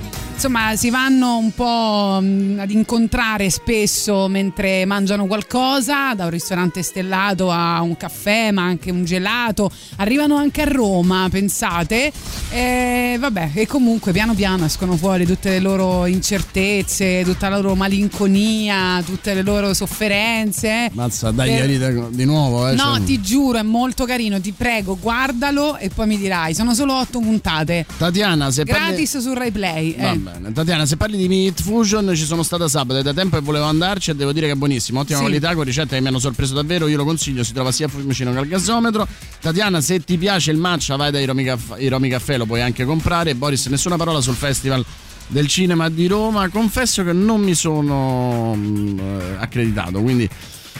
insomma si vanno un po' mh, ad incontrare spesso mentre mangiano qualcosa, da un ristorante stellato a un caffè, ma anche un gelato. Arrivano anche a Roma, pensate. E vabbè, e comunque piano piano escono fuori tutte le loro incertezze, tutta la loro malinconia, tutte le loro sofferenze. Mazza, dai, Per- di nuovo, eh. No, cioè- ti giuro, è molto carino, ti prego, guardalo e poi mi dirai. Sono solo otto puntate. Tatiana, se parli- Gratis su Rai Play. Va eh. Bene. Tatiana, se parli di Meat Fusion, ci sono stata sabato e da tempo e volevo andarci e devo dire che è buonissimo. Ottima Sì. qualità, con ricette che mi hanno sorpreso davvero. Io lo consiglio, si trova sia a Fiumicino che al gasometro. Tatiana, se ti piace il matcha, vai dai Romi Caff- i Romi Caffè, lo puoi anche comprare. Boris, nessuna parola sul festival del cinema di Roma. Confesso che non mi sono mm, eh, accreditato, quindi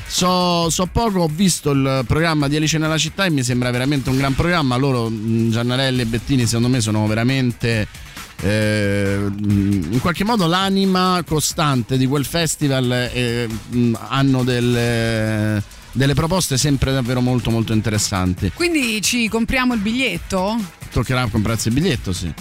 So, so poco, ho visto il programma di Alice nella città e mi sembra veramente un gran programma. Loro, mh, Giannarelli e Bettini, secondo me sono veramente eh, in qualche modo l'anima costante di quel festival e mh, hanno delle, delle proposte sempre davvero molto molto interessanti. Quindi ci compriamo il biglietto? Toccherà comprarsi il biglietto, sì.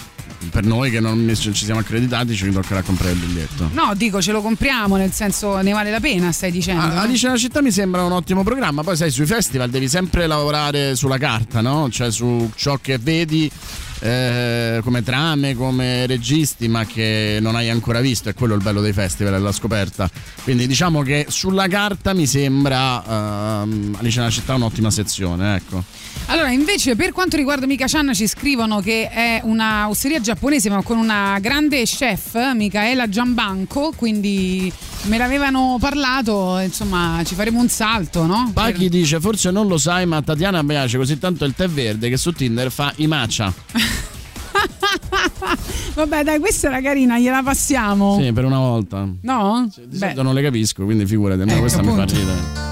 Per noi che non ci siamo accreditati ci toccherà comprare il biglietto. No, dico ce lo compriamo, nel senso ne vale la pena, stai dicendo. Ah, Alice nella città mi sembra un ottimo programma, poi sai, sui festival devi sempre lavorare sulla carta, no? Cioè su ciò che vedi eh, come trame, come registi, ma che non hai ancora visto, è quello il bello dei festival, è la scoperta. Quindi diciamo che sulla carta mi sembra ehm, Alice nella città un'ottima sezione, ecco. Allora, invece, per quanto riguarda Mika Chan, ci scrivono che è una osteria giapponese, ma con una grande chef, Michaela Giambanco. Quindi me l'avevano parlato, insomma, ci faremo un salto, no? Paghi dice, forse non lo sai, ma Tatiana piace così tanto il tè verde che su Tinder fa i matcha. Vabbè, dai, questa era carina, gliela passiamo. Sì, per una volta. No? Di solito non le capisco, quindi figurati, almeno Ecco, questa mi fa appunto. ridere.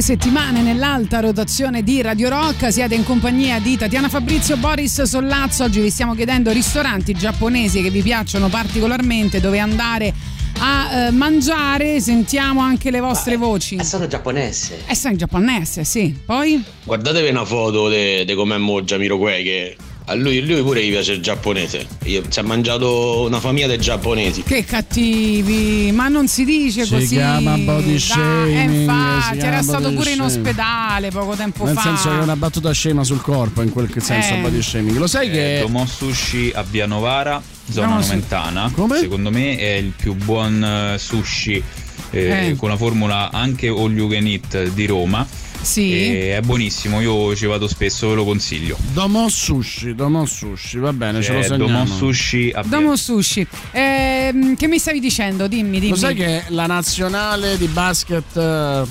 Due settimane nell'alta rotazione di Radio Rock. Siete in compagnia di Tatiana Fabrizio, Boris Sollazzo. Oggi vi stiamo chiedendo ristoranti giapponesi che vi piacciono particolarmente, dove andare a eh, mangiare. Sentiamo anche le vostre voci. È stato giapponese. Eh, sei in giapponese, sì. Poi? Guardatevi una foto di come è Moggia Miroquai che a lui, lui pure gli piace il giapponese. Io, si è mangiato una famiglia di giapponesi. Che cattivi, ma non si dice Si così. chiama body shaming, eh, si infatti, era stato pure in shaming. ospedale poco tempo Nel fa. senso che è una battuta scema sul corpo, in quel senso Eh. body shaming. Lo sai che. Domo Sushi a Via Novara, zona Su- Nomentana. Come? Secondo me è il più buon eh, sushi eh, Eh. con la formula anche all you can eat di Roma. Sì. E è buonissimo, io ci vado spesso, ve lo consiglio. Domo Sushi, Domo Sushi, va bene, ce lo Eh, segniamo. Domo Sushi a Domo Sushi. Ehm, che mi stavi dicendo? Dimmi, dimmi. Lo sai che la nazionale di basket eh,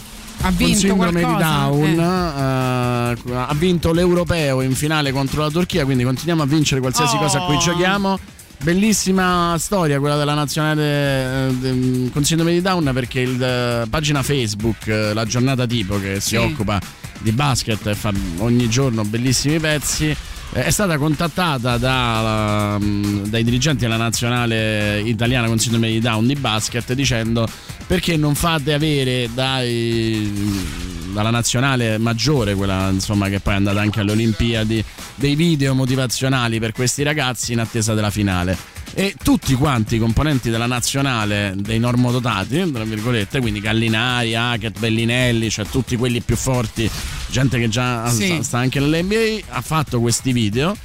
con vinto sindrome qualcosa? di Down eh, ha vinto l'europeo in finale contro la Turchia, quindi continuiamo a vincere qualsiasi Oh. cosa a cui giochiamo. Bellissima storia quella della nazionale eh, con sindrome di Down perché il eh, pagina Facebook, eh, la giornata tipo che si Sì. occupa di basket e fa ogni giorno bellissimi pezzi, è stata contattata da, mm, dai dirigenti della nazionale italiana con sindrome di Down di basket dicendo perché non fate avere dai dalla nazionale maggiore, quella insomma che poi è andata anche alle Olimpiadi, dei video motivazionali per questi ragazzi in attesa della finale. E tutti quanti i componenti della nazionale dei normodotati, tra virgolette, quindi Gallinari, Hackett, Bellinelli, cioè tutti quelli più forti, gente che già Sì. sta, anche nell'NBA, ha fatto questi video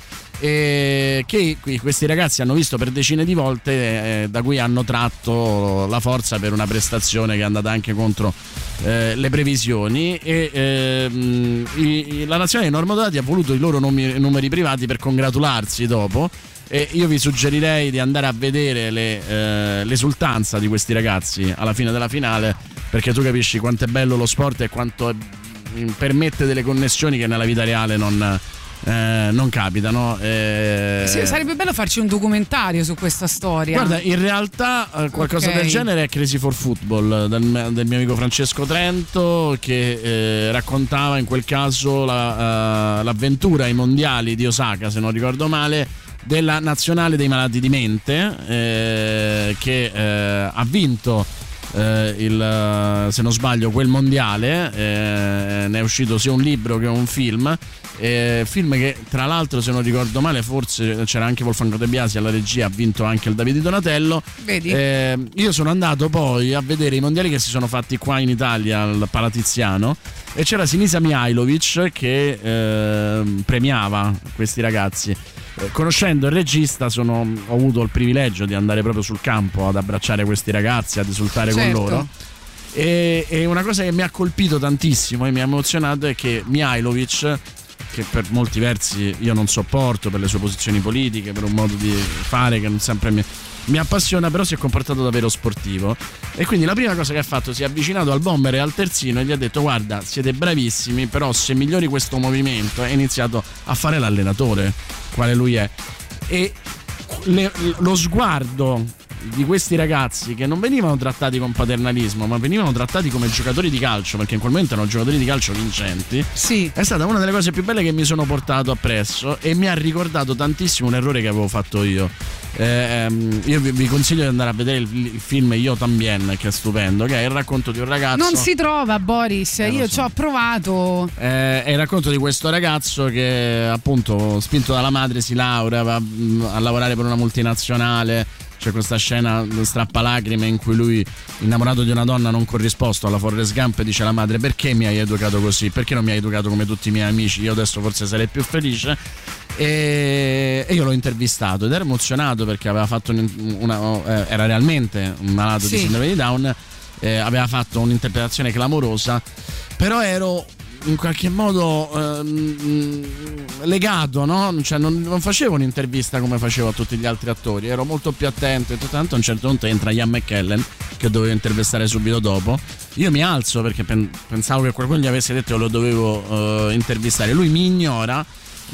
e che qui- questi ragazzi hanno visto per decine di volte eh, da cui hanno tratto la forza per una prestazione che è andata anche contro eh, le previsioni e ehm, i- la nazionale normodati ha voluto i loro nomi- numeri privati per congratularsi dopo e io vi suggerirei di andare a vedere le, eh, l'esultanza di questi ragazzi alla fine della finale perché tu capisci quanto è bello lo sport e quanto è- permette delle connessioni che nella vita reale non, eh, non capitano. eh. Sì, sarebbe bello farci un documentario su questa storia. Guarda, in realtà eh, qualcosa Ok. del genere è Crazy for Football del, del mio amico Francesco Trento che eh, raccontava in quel caso la, eh, l'avventura ai mondiali di Osaka, se non ricordo male, della nazionale dei malati di mente eh, che eh, ha vinto eh, il, se non sbaglio quel mondiale eh, ne è uscito sia un libro che un film. Eh, film che tra l'altro se non ricordo male forse c'era anche Wolfgang De Biasi alla regia ha vinto anche il Davide Donatello. Vedi? Eh, io sono andato poi a vedere i mondiali che si sono fatti qua in Italia al Palatiziano e c'era Sinisa Mihailovic che eh, premiava questi ragazzi Eh, conoscendo il regista sono- ho avuto il privilegio di andare proprio sul campo ad abbracciare questi ragazzi ad esultare Certo. con loro e, e una cosa che mi ha colpito tantissimo e mi ha emozionato è che Mihailovic che per molti versi io non sopporto per le sue posizioni politiche, per un modo di fare che non sempre mi, mi appassiona, però si è comportato davvero sportivo. E quindi la prima cosa che ha fatto si è avvicinato al bomber e al terzino e gli ha detto guarda siete bravissimi, però se migliori questo movimento ha iniziato a fare l'allenatore, quale lui è. E le- lo sguardo di questi ragazzi che non venivano trattati con paternalismo, ma venivano trattati come giocatori di calcio, perché in quel momento erano giocatori di calcio vincenti. Sì. È stata una delle cose più belle che mi sono portato appresso e mi ha ricordato tantissimo un errore che avevo fatto io. Eh, ehm, io vi, vi consiglio di andare a vedere il, il film Io Tambien, che è stupendo, che è il racconto di un ragazzo. Non si trova, Boris. Eh, Io so. ci ho provato. Eh, è il racconto di questo ragazzo che appunto spinto dalla madre si laurea, va mm, a lavorare per una multinazionale. C'è questa scena strappalacrime in cui lui, innamorato di una donna non corrisposto alla Forrest Gump, dice alla madre perché mi hai educato così? Perché non mi hai educato come tutti i miei amici? Io adesso forse sarei più felice. E, e io l'ho intervistato ed ero emozionato perché aveva fatto un- una, eh, era realmente un malato Sì. di sindrome di Down, eh, aveva fatto un'interpretazione clamorosa, però ero in qualche modo ehm, legato, no? Cioè non, non facevo un'intervista come facevo a tutti gli altri attori, ero molto più attento e tanto a un certo punto entra Ian McKellen che dovevo intervistare subito dopo. Io mi alzo perché pen- pensavo che qualcuno gli avesse detto che lo dovevo eh, intervistare. Lui mi ignora,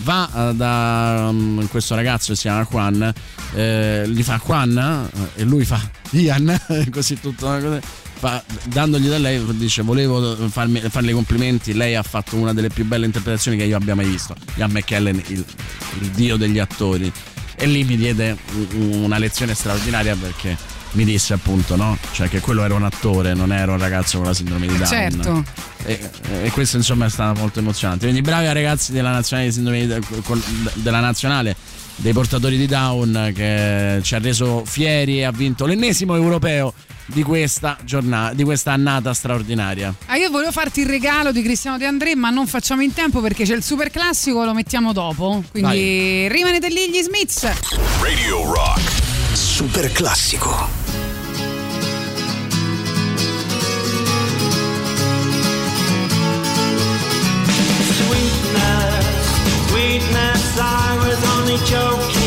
va eh, da um, questo ragazzo che si chiama Juan, eh, gli fa Juan eh, e lui fa Ian, così tutto. Fa- dandogli da lei dice volevo farmi, farle i complimenti, lei ha fatto una delle più belle interpretazioni che io abbia mai visto, Ian McKellen, il, il dio degli attori. E lì mi diede un- una lezione straordinaria perché mi disse appunto no? Cioè che quello era un attore, non era un ragazzo con la sindrome di Down. Certo. E, e questo insomma è stato molto emozionante. Quindi bravi ai ragazzi della nazionale di sindrome di- con- della nazionale dei portatori di Down che ci ha reso fieri e ha vinto l'ennesimo europeo di questa giornata, di questa annata straordinaria. Ah, io volevo farti il regalo di Cristiano De André, ma non facciamo in tempo perché c'è il super classico, lo mettiamo dopo. Quindi rimanete lì gli Smiths. Radio Rock. Super classico. Sweetness, sweetness, only joking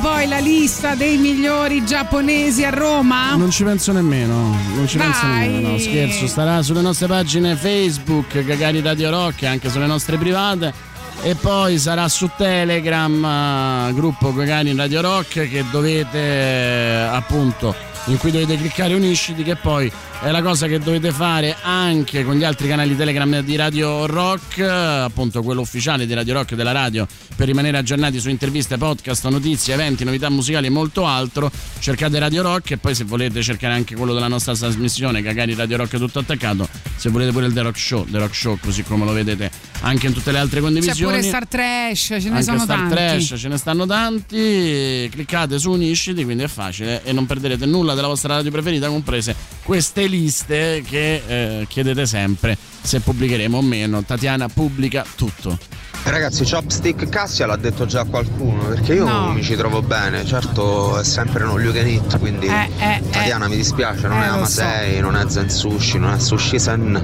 poi la lista dei migliori giapponesi a Roma? Non ci penso nemmeno, non ci penso Dai. nemmeno, no, scherzo, starà sulle nostre pagine Facebook, Gagari Radio Rock, anche sulle nostre private. E poi sarà su Telegram, eh, gruppo Gagari Radio Rock, che dovete eh, appunto, in cui dovete cliccare unisciti, che poi è la cosa che dovete fare anche con gli altri canali Telegram di Radio Rock, appunto quello ufficiale di Radio Rock della radio, per rimanere aggiornati su interviste, podcast, notizie, eventi, novità musicali e molto altro. Cercate Radio Rock e poi se volete cercare anche quello della nostra trasmissione, Cagari Radio Rock tutto attaccato, se volete pure il The Rock Show, The Rock Show così come lo vedete anche in tutte le altre C'è condivisioni. pure Star Trash, ce ne anche sono Star tanti. Trash, ce ne stanno tanti. Cliccate su Unisciti, quindi è facile e non perderete nulla della vostra radio preferita, comprese queste liste che eh, chiedete sempre se pubblicheremo o meno. Tatiana pubblica tutto. Ragazzi, Chopstick Cassia l'ha detto già qualcuno, perché io No. mi ci trovo bene, certo è sempre non you can eat, quindi Eh, eh, Tatiana mi dispiace, non Eh, è Amasei, non è Zen Sushi, non è Sushi Sen,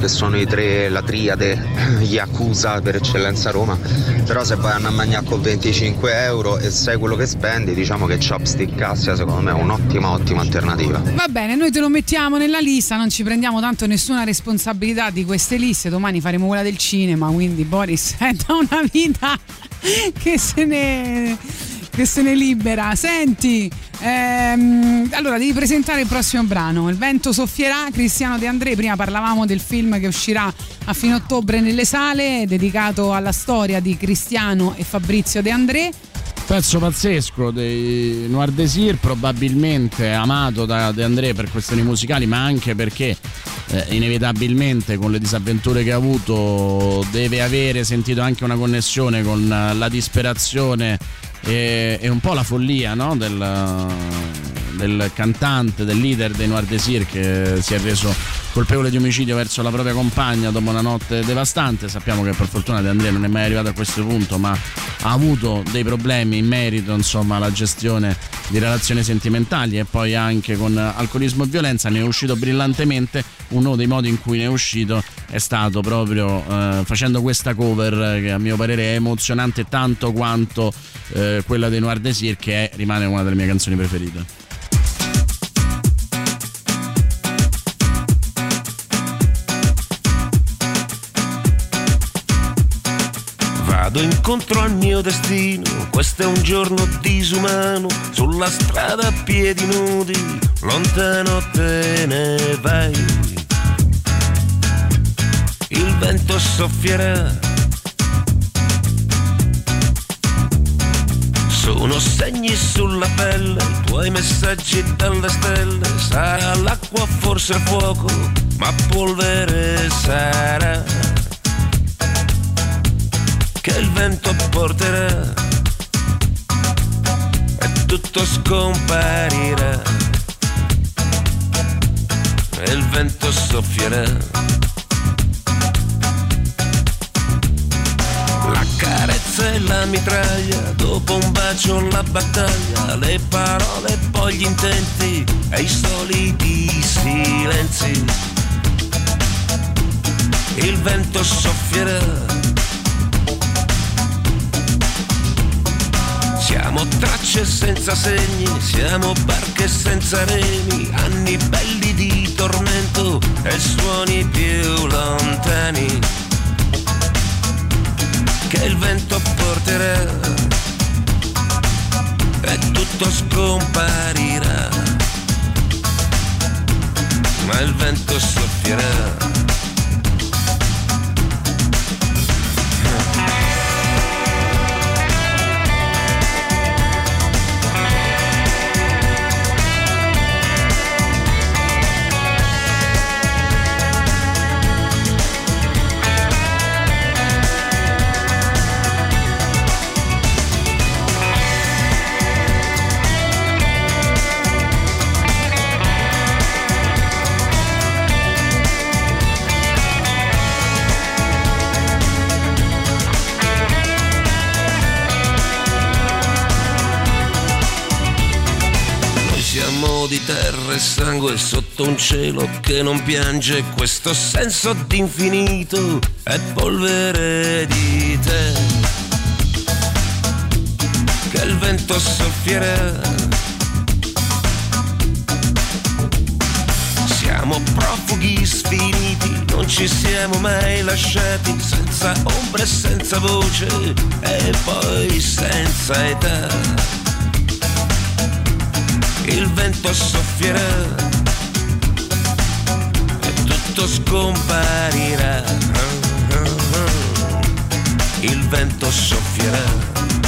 che sono i tre, la triade Yakuza per eccellenza a Roma, però se vai a mangiare con 25 euro e sai quello che spendi, diciamo che Chopstick Cassia secondo me è un'ottima, ottima alternativa. Va bene, noi te lo mettiamo nella lista, non ci prendiamo tanto nessuna responsabilità di queste liste, domani faremo quella del cinema, quindi Boris è da una vita che se ne, che se ne libera. Senti, ehm, allora devi presentare il prossimo brano, Il vento soffierà, Cristiano De André, prima parlavamo del film che uscirà a fine ottobre nelle sale, dedicato alla storia di Cristiano e Fabrizio De André. Pezzo pazzesco dei Noir Desir, probabilmente amato da De André per questioni musicali, ma anche perché eh, inevitabilmente con le disavventure che ha avuto deve avere sentito anche una connessione con eh, la disperazione e, e un po' la follia no? del, del cantante, del leader dei Noir Desir che si è reso colpevole di omicidio verso la propria compagna dopo una notte devastante. Sappiamo che per fortuna De Andrea non è mai arrivato a questo punto, ma ha avuto dei problemi in merito insomma, alla gestione di relazioni sentimentali e poi anche con alcolismo e violenza. Ne è uscito brillantemente. Uno dei modi in cui ne è uscito è stato proprio eh, facendo questa cover che a mio parere è emozionante tanto quanto eh, quella dei Noir Desir che è- rimane una delle mie canzoni preferite. Vado incontro al mio destino, questo è un giorno disumano, sulla strada a piedi nudi, lontano te ne vai. Il vento soffierà. Sono segni sulla pelle, i tuoi messaggi dalle stelle, sarà l'acqua, forse il fuoco, ma polvere sarà che il vento porterà e tutto scomparirà e il vento soffierà. La carezza e la mitraglia, dopo un bacio la battaglia, le parole, poi gli intenti e i soliti silenzi. Il vento soffierà Siamo tracce senza segni, siamo barche senza remi, anni belli di tormento e suoni più lontani che il vento porterà e tutto scomparirà, ma il vento soffierà. Di terra e sangue sotto un cielo che non piange, questo senso d'infinito è polvere di te. Che il vento soffierà. Siamo profughi sfiniti, non ci siamo mai lasciati, senza ombra e senza voce e poi senza età il vento soffierà e tutto scomparirà. Il vento soffierà.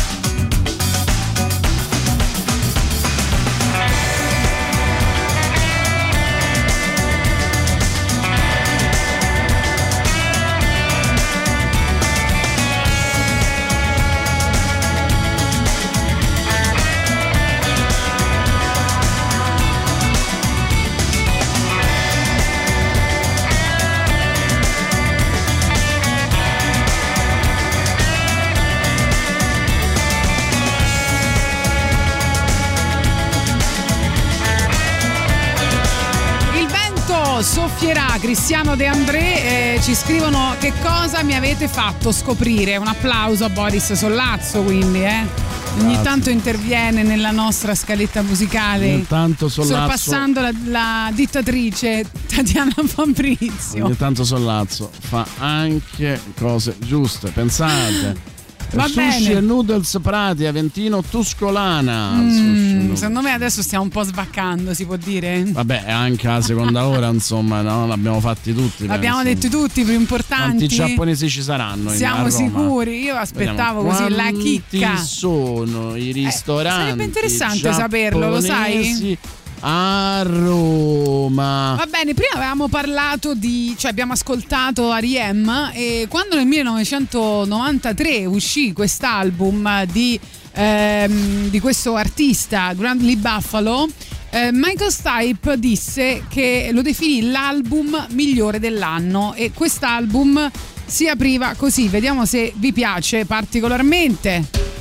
Soffierà, Cristiano De André, eh, ci scrivono che cosa mi avete fatto scoprire. Un applauso a Boris Sollazzo, quindi, eh. Ogni Grazie. tanto interviene nella nostra scaletta musicale. Ogni tanto Sollazzo- Sorpassando la, la dittatrice Tatiana Fabrizio. Ogni tanto Sollazzo fa anche cose giuste. Pensate, Va Sushi bene. e noodles Prati, Aventino Tuscolana. Mm, secondo me adesso stiamo un po' svaccando, si può dire. Vabbè, anche la seconda ora, insomma, no, l'abbiamo fatti tutti. L'abbiamo penso. detti tutti, i più importanti. Quanti giapponesi ci saranno? Siamo sicuri? Io aspettavo Vediamo, così la quanti chicca. Eh, sono i ristoranti? sarebbe interessante saperlo, lo sai? A Roma. Va bene, prima avevamo parlato di, cioè abbiamo ascoltato R.E.M. e quando nel 1993 uscì quest'album di, ehm, di questo artista, Grant Lee Buffalo, eh, Michael Stipe disse che lo definì l'album migliore dell'anno e quest'album si apriva così, vediamo se vi piace particolarmente.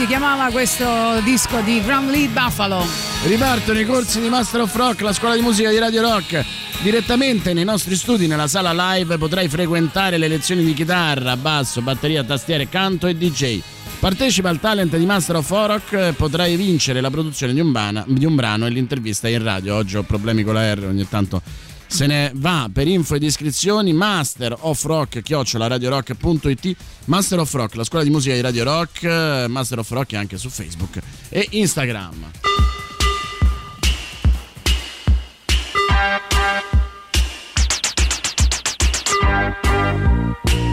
Si chiamava questo disco di Grant Lee Buffalo. Ripartono i corsi di Master of Rock, la scuola di musica di Radio Rock. Direttamente nei nostri studi, nella sala live, potrai frequentare le lezioni di chitarra, basso, batteria, tastiere, canto e DJ. Partecipa al talent di Master of Rock e potrai vincere la produzione di un, bana- di un brano e l'intervista in radio. Oggi ho problemi con la R, ogni tanto se ne va per info ed iscrizioni master of rock chiocciola radiorock.it master of rock la scuola di musica di radio rock master of rock anche su facebook e instagram. Sometimes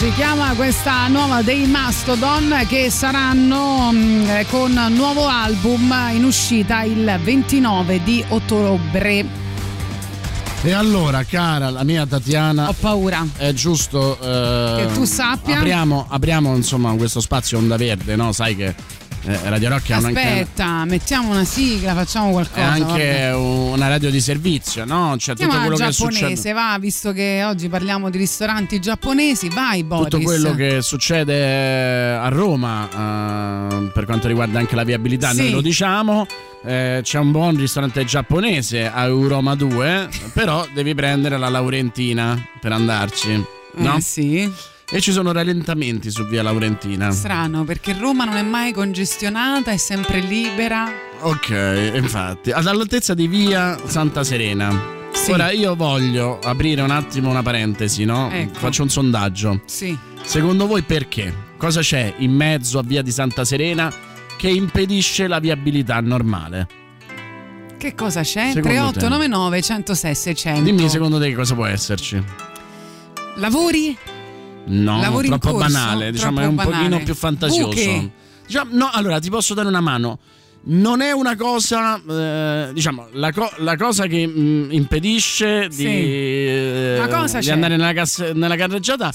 si chiama questa nuova dei Mastodon che saranno mm, con nuovo album in uscita il 29 di ottobre. E allora, cara la mia Tatiana, Ho paura. è giusto eh, Che tu sappia. Apriamo, apriamo, insomma questo spazio onda verde, no? Sai che eh, Radio Rock è anche, Aspetta, mettiamo una sigla, facciamo è qualcosa. anche vabbè. una radio di servizio, no? Cioè tutto quello che succede. va, visto che oggi parliamo di ristoranti giapponesi, vai Boris. Tutto quello che succede a Roma eh, per quanto riguarda anche la viabilità, Sì. noi lo diciamo. eh, c'è un buon ristorante giapponese a Euroma 2, però devi prendere la Laurentina per andarci, no? Eh, sì. E ci sono rallentamenti su via Laurentina. Strano, perché Roma non è mai congestionata, è sempre libera. Ok, infatti, all'altezza di via Santa Serena. Sì. Ora io voglio aprire un attimo una parentesi, no? Ecco. Faccio un sondaggio. Sì. Secondo voi perché? Cosa c'è in mezzo a via di Santa Serena che impedisce la viabilità normale? Che cosa c'è? Secondo 3899 106 600. Dimmi secondo te che cosa può esserci? Lavori? No, Lavori troppo corso? banale, diciamo Troppo è un banale. pochino più fantasioso. Buche? Diciamo, no, allora ti posso dare una mano. Non è una cosa, eh, diciamo, la, co- la cosa che mh, impedisce di, Sì. eh, La cosa di andare nella, cass- nella carreggiata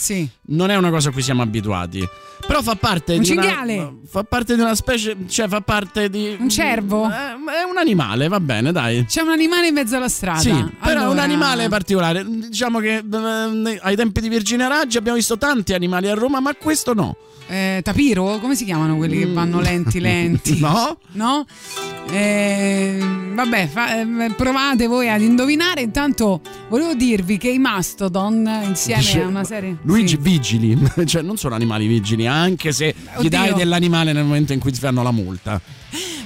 non è una cosa a cui siamo abituati. Però fa parte Un di una, cinghiale? fa parte di una specie, cioè fa parte di Un cervo? Eh, è un animale, va bene, dai. C'è un animale in mezzo alla strada. Sì, però è un Allora- animale particolare. Diciamo che eh, ai tempi di Virginia Raggi abbiamo visto tanti animali a Roma, ma questo no. Eh, tapiro? Come si chiamano quelli che vanno lenti lenti? Mm. No? No? Eh, vabbè, fa- eh, provate voi ad indovinare. Intanto volevo dirvi che i Mastodon insieme Dice- a una serie... Luigi Sì. vigili, cioè non sono animali vigili, anche se gli Oddio. dai dell'animale nel momento in cui ti fanno la multa.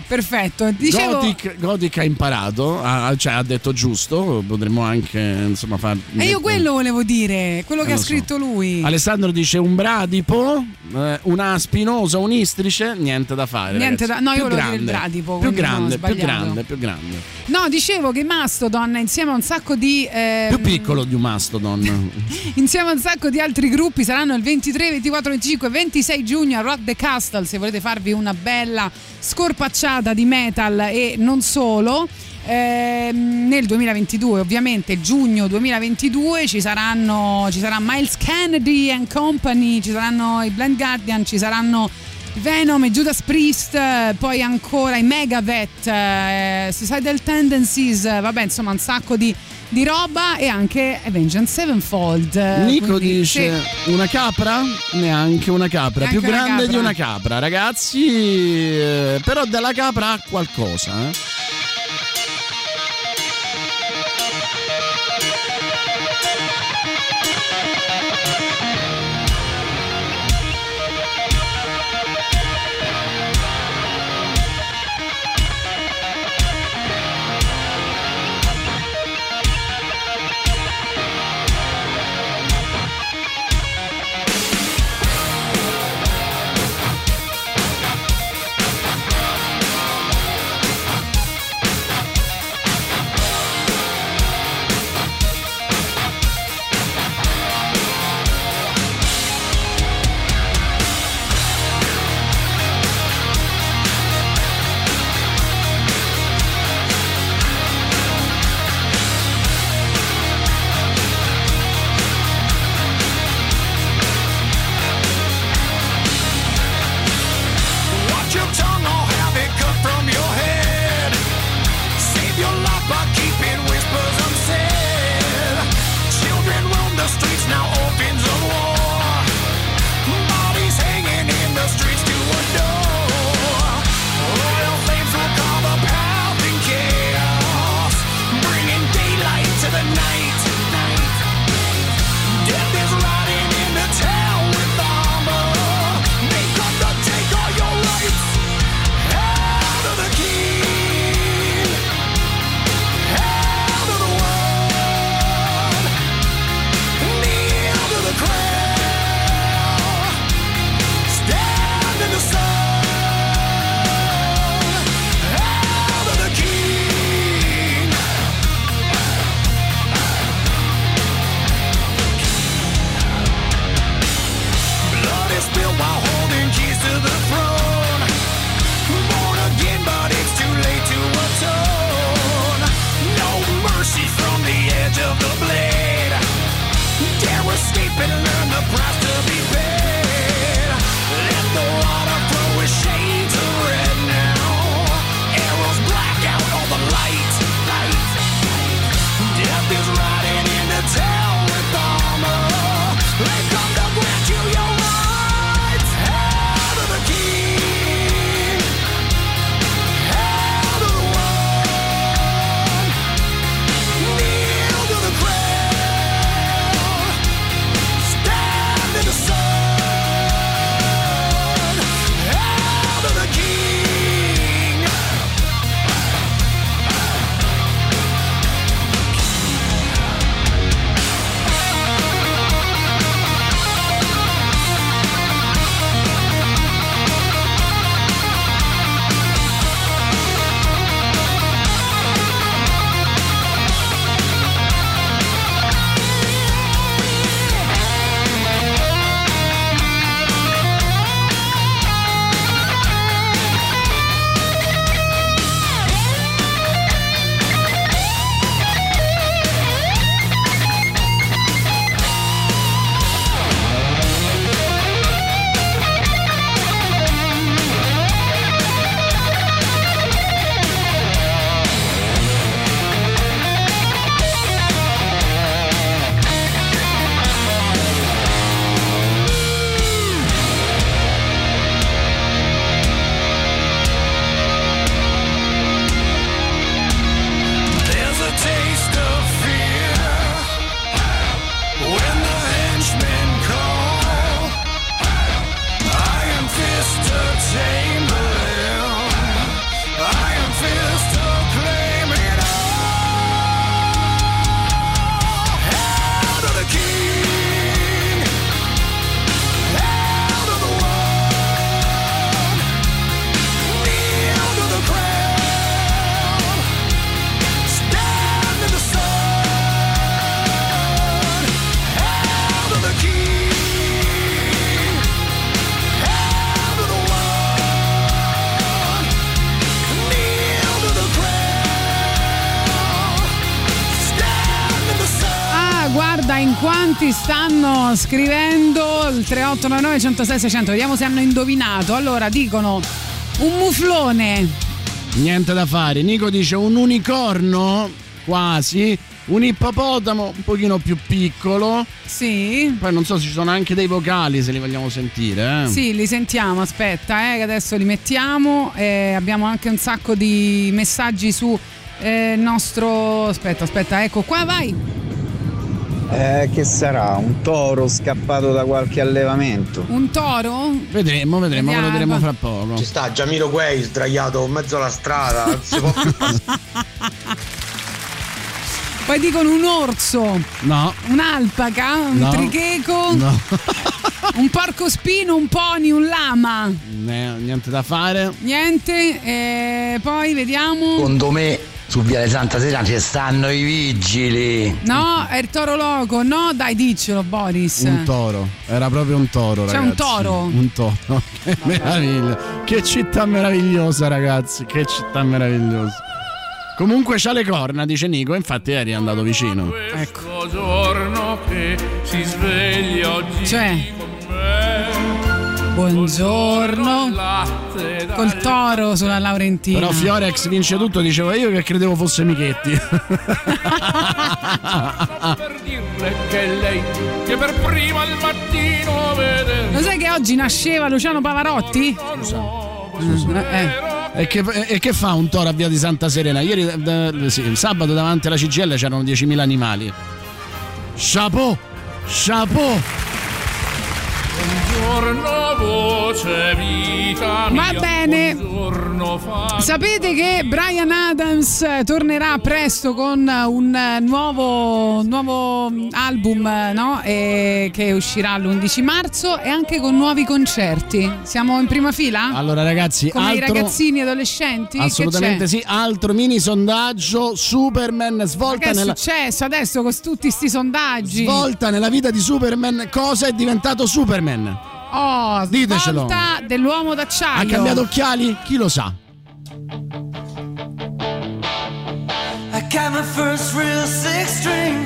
Perfetto. Dicevo... Gothic, Gothic ha imparato, ha, cioè ha detto giusto, potremmo anche insomma far... E io quello volevo dire, quello che Eh, ha lo so. scritto lui. Alessandro dice un bradipo, eh, una spinosa, un istrice, niente da fare. Niente da- no, io Più volevo dire il grande, bradipo, Più grande, più grande, più grande. No, dicevo che Mastodon insieme a un sacco di... ehm, Più piccolo di un mastodon. Insieme a un sacco di altri gruppi saranno il 23, 24, 25 e 26 giugno a Rock the Castle se volete farvi una bella scorpacciata di metal e non solo. Ehm, nel 2022 ovviamente giugno 2022 ci saranno ci sarà Miles Kennedy and Company ci saranno i Blind Guardian ci saranno Venom e Judas Priest eh, poi ancora i Megadeth eh, Suicidal Tendencies eh, vabbè insomma un sacco di, di roba e anche Avenged Sevenfold Nico quindi, dice sì. una capra? Neanche una capra, Neanche più una grande capra. di una capra, ragazzi. eh, però dalla capra ha qualcosa. eh. Stanno scrivendo il 3899 106 600. Vediamo se hanno indovinato. Allora dicono un muflone. Niente da fare. Nico dice un unicorno, quasi. Un ippopotamo un pochino più piccolo. Sì. Poi non so se ci sono anche dei vocali se li vogliamo sentire. Eh. Sì, li sentiamo, aspetta, eh, che adesso li mettiamo. Eh, abbiamo anche un sacco di messaggi su eh, nostro. Aspetta, aspetta, ecco qua, vai. Eh, che sarà? Un toro scappato da qualche allevamento? Un toro? Vedremo, vedremo, lo vedremo fra poco. Ci sta Giamiro Guei sdraiato in mezzo alla strada, non si può più. Poi dicono un orso, No. un'alpaca, un No. tricheco, No. un porco spino, un pony, un lama. Niente da fare. Niente, e poi vediamo. Secondo me su Viale Santa Serena ci stanno i vigili. No, è il toro loco. No, dai, diccelo, Boris. Un toro. Era proprio un toro, C'è un toro? Un toro. Che meraviglia. Che città meravigliosa, ragazzi. Che città meravigliosa. Comunque c'ha le corna, dice Nico, infatti eri andato vicino. Ecco. giorno che si sveglia oggi Cioè. Buongiorno. Da Col toro sulla Laurentina. Però Fiorex vince tutto, dicevo io che credevo fosse Michetti. per dirle che lei che per prima al mattino vede Lo sai che oggi nasceva Luciano Pavarotti? Eh, E che, e che fa un toro a via di Santa Serena? Ieri, eh, sì, sabato davanti alla CGL c'erano 10.000 animali. Chapeau! Chapeau! Buongiorno voce vita Va mia, bene. buongiorno fa Sapete che Brian Adams tornerà presto con un nuovo, nuovo album no? E che uscirà l'11 marzo e anche con nuovi concerti. Siamo in prima fila? Allora ragazzi, Come i altro, ragazzini adolescenti? Assolutamente sì, altro mini sondaggio, Superman Ma svolta che è nella... successo adesso con tutti sti sondaggi? Svolta nella vita di Superman, cosa è diventato Superman? Oh, Ditecelo. dell'uomo d'acciaio. Ha cambiato occhiali? Chi lo sa? I got my first real six string,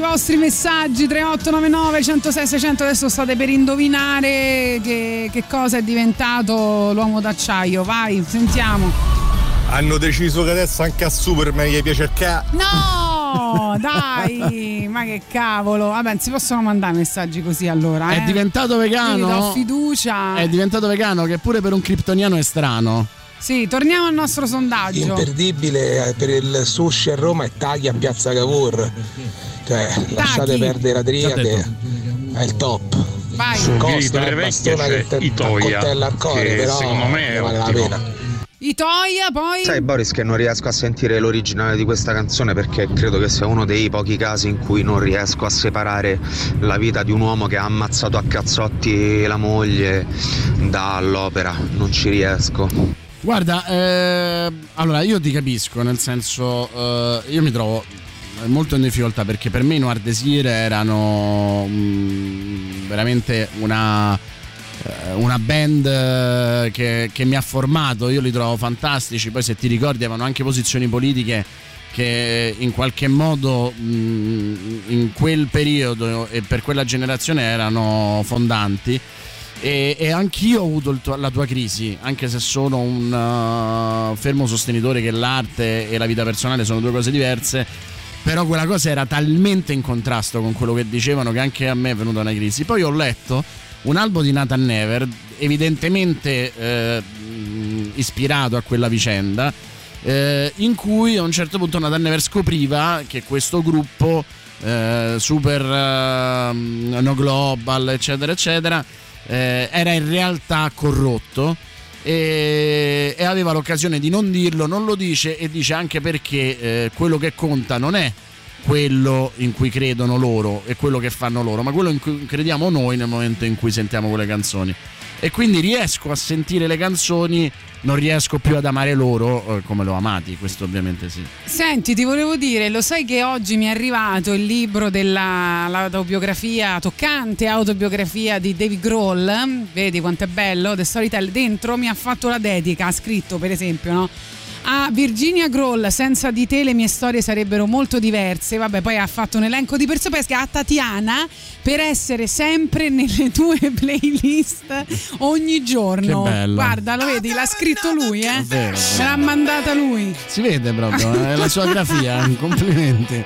vostri messaggi 3899 106 600 adesso state per indovinare che, che cosa è diventato l'uomo d'acciaio vai sentiamo Hanno deciso che adesso anche a Superman gli piace il ca. no dai ma che cavolo vabbè non si possono mandare messaggi così allora È eh. diventato Io vegano? do fiducia È diventato vegano che pure per un kryptoniano è strano. Sì torniamo al nostro sondaggio Imperdibile per il sushi a Roma è Taglia a Piazza Cavour. Cioè, lasciate perdere la triade, è il top. Vai. Su Costa Torre e Vecchia Bastona che te Itoia, accoltella al cuore, però secondo me è vale la pena. Itoia poi Sai Boris che non riesco a sentire l'originale di questa canzone perché credo che sia uno dei pochi casi in cui non riesco a separare la vita di un uomo che ha ammazzato a cazzotti la moglie dall'opera, non ci riesco. Guarda, eh, allora io ti capisco, nel senso, eh, io mi trovo molto in difficoltà perché per me i Noir Desir erano mm, veramente una, eh, una band eh, che, che mi ha formato, io li trovo fantastici, poi se ti ricordi avevano anche posizioni politiche che in qualche modo mm, in quel periodo e per quella generazione erano fondanti. E, e anch'io ho avuto tuo- la tua crisi, anche se sono un uh, fermo sostenitore che l'arte e la vita personale sono due cose diverse. Però quella cosa era talmente in contrasto con quello che dicevano che anche a me è venuta una crisi. Poi ho letto un albo di Nathan Never, evidentemente eh, ispirato a quella vicenda, eh, in cui a un certo punto Nathan Never scopriva che questo gruppo eh, super no global, eccetera, eccetera, eh, era in realtà corrotto e, e aveva l'occasione di non dirlo, non lo dice e dice anche perché eh, quello che conta non è quello in cui credono loro e quello che fanno loro, ma quello in cui crediamo noi nel momento in cui sentiamo quelle canzoni. E quindi riesco a sentire le canzoni, non riesco più ad amare loro eh, come l'ho amati, questo ovviamente sì. Senti, ti volevo dire, lo sai che oggi mi è arrivato il libro dell'autobiografia, toccante autobiografia di David Grohl, vedi quanto è bello, The Storytell, dentro mi ha fatto la dedica, ha scritto per esempio, no? A Virginia Grohl, senza di te le mie storie sarebbero molto diverse. Vabbè, poi ha fatto un elenco di persone. Poi a Tatiana per essere sempre nelle tue playlist ogni giorno. Che bello. Guarda, lo vedi, l'ha scritto lui, eh? È vero, è Me vero. l'ha mandata lui. Si vede proprio, è la sua grafia, complimenti.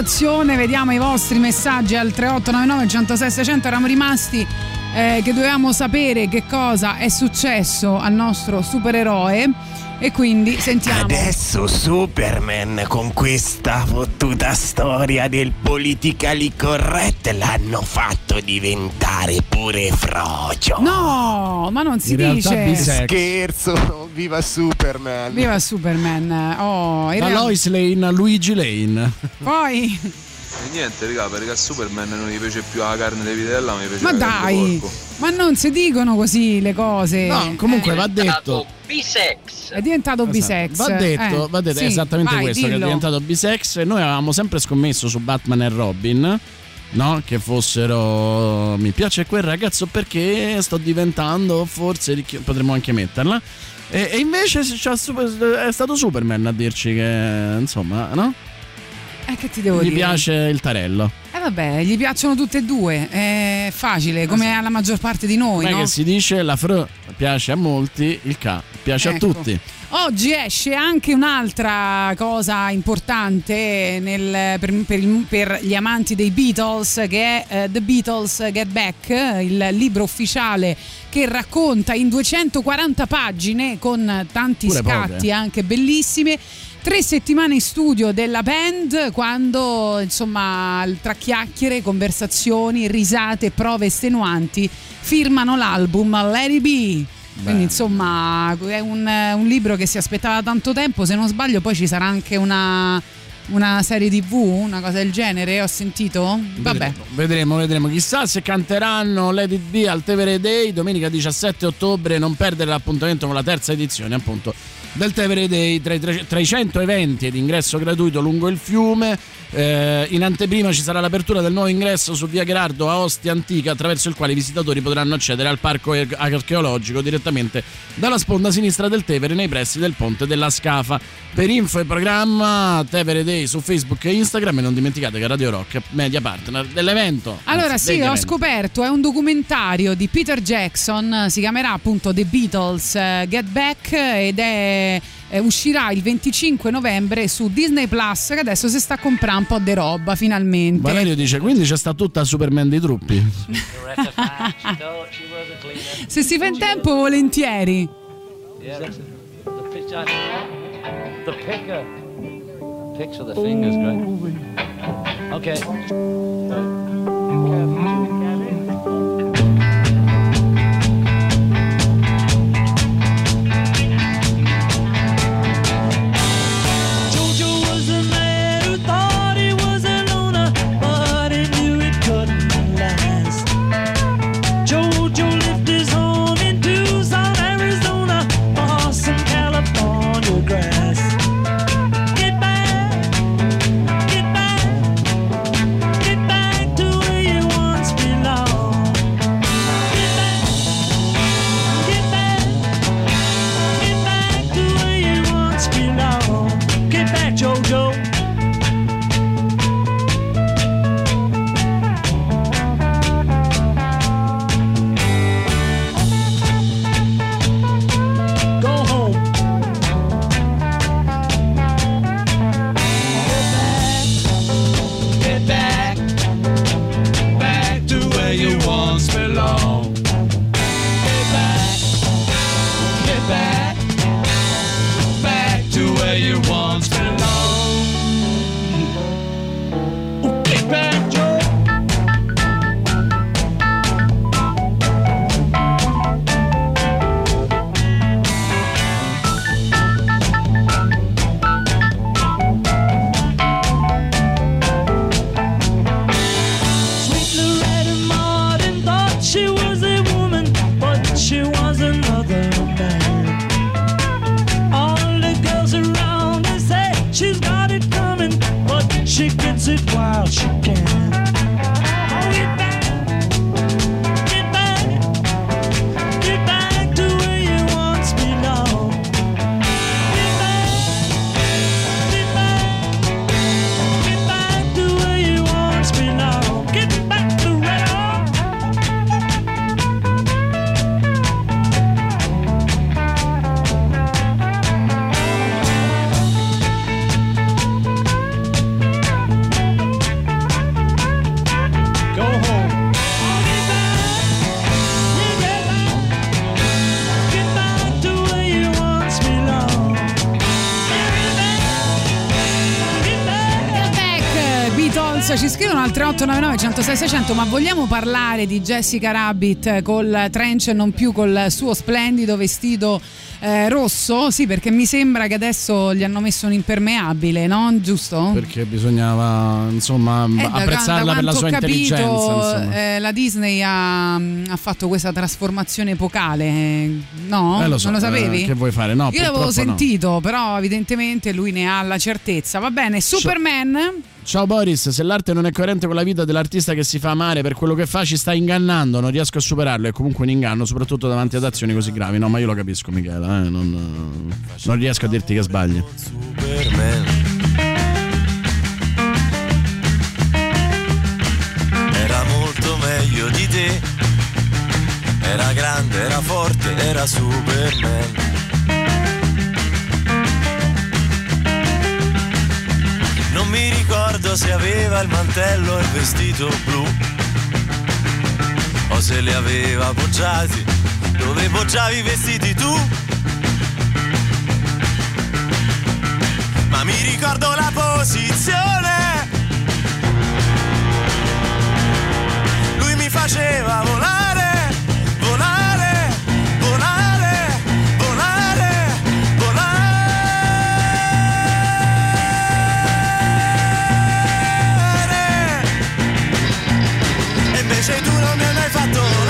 Alta rotazione. Vediamo i vostri messaggi al 3899 106 600. Eravamo rimasti eh, che dovevamo sapere che cosa è successo al nostro supereroe. E quindi sentiamo. Adesso Superman con questa fottuta storia del politically correct l'hanno fatto diventare pure frocio. No, ma non si dice. Scherzo, viva Superman. Viva Superman. Oh, Da Lois Lane a Luigi Lane. Poi, E niente, raga, perché a Superman non gli piace più la carne di vitella, ma gli piace ma la carne di dai, porco. ma non si dicono così le cose. No, comunque Eh, va detto. Bisex. È diventato bisex. Va detto, Eh, va detto sì, esattamente vai, questo, che è dillo. diventato bisex e noi avevamo sempre scommesso su Batman e Robin, no? Che fossero mi piace quel ragazzo perché sto diventando forse potremmo anche metterla. E, e invece super- è stato Superman a dirci che insomma, no? Eh, che ti devo Gli dire? piace il tarello. Eh vabbè, gli piacciono tutte e due. È facile, come alla maggior parte di noi, è no? che si dice la fr piace a molti, il K piace Ecco. a tutti. Oggi esce anche un'altra cosa importante nel- per, per per gli amanti dei Beatles, che è eh, The Beatles Get Back, il libro ufficiale che racconta in 240 pagine con tanti Pure scatti poche. anche bellissime. Tre settimane in studio della band quando insomma tra chiacchiere, conversazioni, risate prove estenuanti firmano l'album Let It Be. Quindi insomma è un, un libro che si aspettava da tanto tempo, se non sbaglio poi ci sarà anche una, una serie tv, una cosa del genere, ho sentito? Vabbè. Vedremo, vedremo, vedremo. Chissà se canteranno Let It Be al Tevere Day domenica 17 ottobre. Non perdere l'appuntamento con la terza edizione, appunto, del Tevere Day. Tra i, tre- tra i 100 eventi ed ingresso gratuito lungo il fiume. Eh, in anteprima ci sarà l'apertura del nuovo ingresso su via Gerardo a Ostia Antica, attraverso il quale i visitatori potranno accedere al parco ar- archeologico direttamente dalla sponda sinistra del Tevere nei pressi del ponte della Scafa. Per info e programma Tevere Day su Facebook e Instagram e non dimenticate che Radio Rock è media partner dell'evento. Allora Anzi, sì, ho eventi. scoperto, è un documentario di Peter Jackson, si chiamerà appunto The Beatles eh, Get Back ed è, eh, uscirà il 25 novembre su Disney Plus che adesso si sta comprando un po' di roba finalmente. Valerio dice quindi c'è sta tutta Superman dei truppi. Se si fa in tempo volentieri. The. The picker. Picture the fingers, great. Okay. it why Scusa, ci scrivono al 3899 106 600, ma vogliamo parlare di Jessica Rabbit col trench e non più col suo splendido vestito eh, rosso? Sì, perché mi sembra che adesso gli hanno messo un impermeabile, no? Giusto? Perché bisognava insomma Eh, apprezzarla per la sua capito, intelligenza. eh, la Disney ha, ha fatto questa trasformazione epocale, eh, no? Eh, lo so, non lo sapevi? eh, che vuoi fare? No, Io l'avevo purtroppo no. sentito, però evidentemente lui ne ha la certezza. Va bene, Superman. Ciao Boris, se l'arte non è coerente con la vita dell'artista che si fa amare per quello che fa, ci sta ingannando, non riesco a superarlo, è comunque un inganno, soprattutto davanti ad azioni così gravi. No, ma io lo capisco, Michela, eh, non, non riesco a dirti che sbagli. Superman. Era molto meglio di te. Era grande, era forte, era Superman. Mi ricordo se aveva il mantello e il vestito blu. O se li aveva poggiati dove poggiavi i vestiti tu. ma mi ricordo la posizione. Lui mi faceva volare, E tu non mi hai mai fatto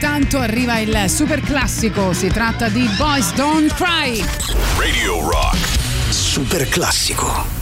Intanto arriva il super classico. Si tratta di Boys Don't Cry. Radio Rock. Super classico.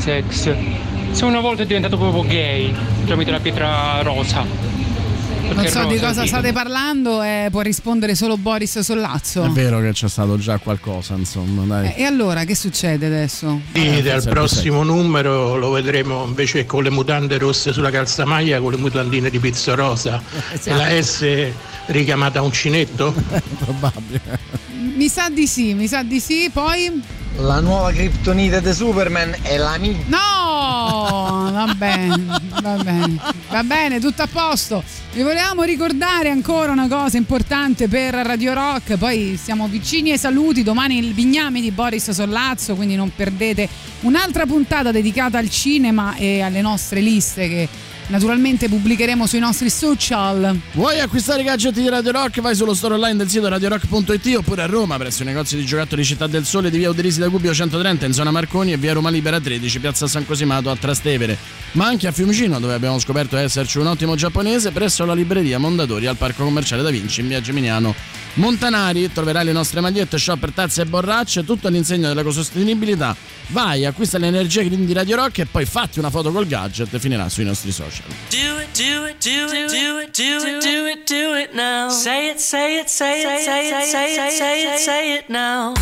600. sex. Se una volta è diventato proprio gay tramite la pietra rosa. Non so di cosa state parlando, eh, può rispondere solo Boris Sollazzo. È vero che c'è stato già qualcosa, insomma, dai. Eh, E allora che succede adesso? Sì, dal sempre prossimo numero lo vedremo invece con le mutande rosse sulla calzamaglia con le mutandine di pizzo rosa e la S richiamata a uncinetto? Probabile. Mi sa di sì, mi sa di sì, poi... La nuova criptonite di Superman è la mia. No, va bene, va bene, va bene, tutto a posto. Vi volevamo ricordare ancora una cosa importante per Radio Rock, poi siamo vicini ai saluti, domani il bignami di Boris Sollazzo, quindi non perdete un'altra puntata dedicata al cinema e alle nostre liste che naturalmente pubblicheremo sui nostri social. Vuoi acquistare i gadget di Radio Rock? Vai sullo store online del sito radiorock.it oppure a Roma presso i negozi di giocattoli Città del Sole di via Uderisi da Gubbio 130 in zona Marconi e via Roma Libera 13, piazza San Cosimato a Trastevere. Ma anche a Fiumicino dove abbiamo scoperto esserci un ottimo giapponese presso la libreria Mondadori al Parco Commerciale Da Vinci in via Geminiano. Montanari, troverai le nostre magliette, shopper, tazze e borracce, tutto all'insegno dell'ecosostenibilità. Vai, acquista l'energia green di Radio Rock e poi fatti una foto col gadget e finirà sui nostri social. Do it, do it, do it, do it, do it, do it, do it now. Say it, say it, say it, say it, say it, say it, say it now.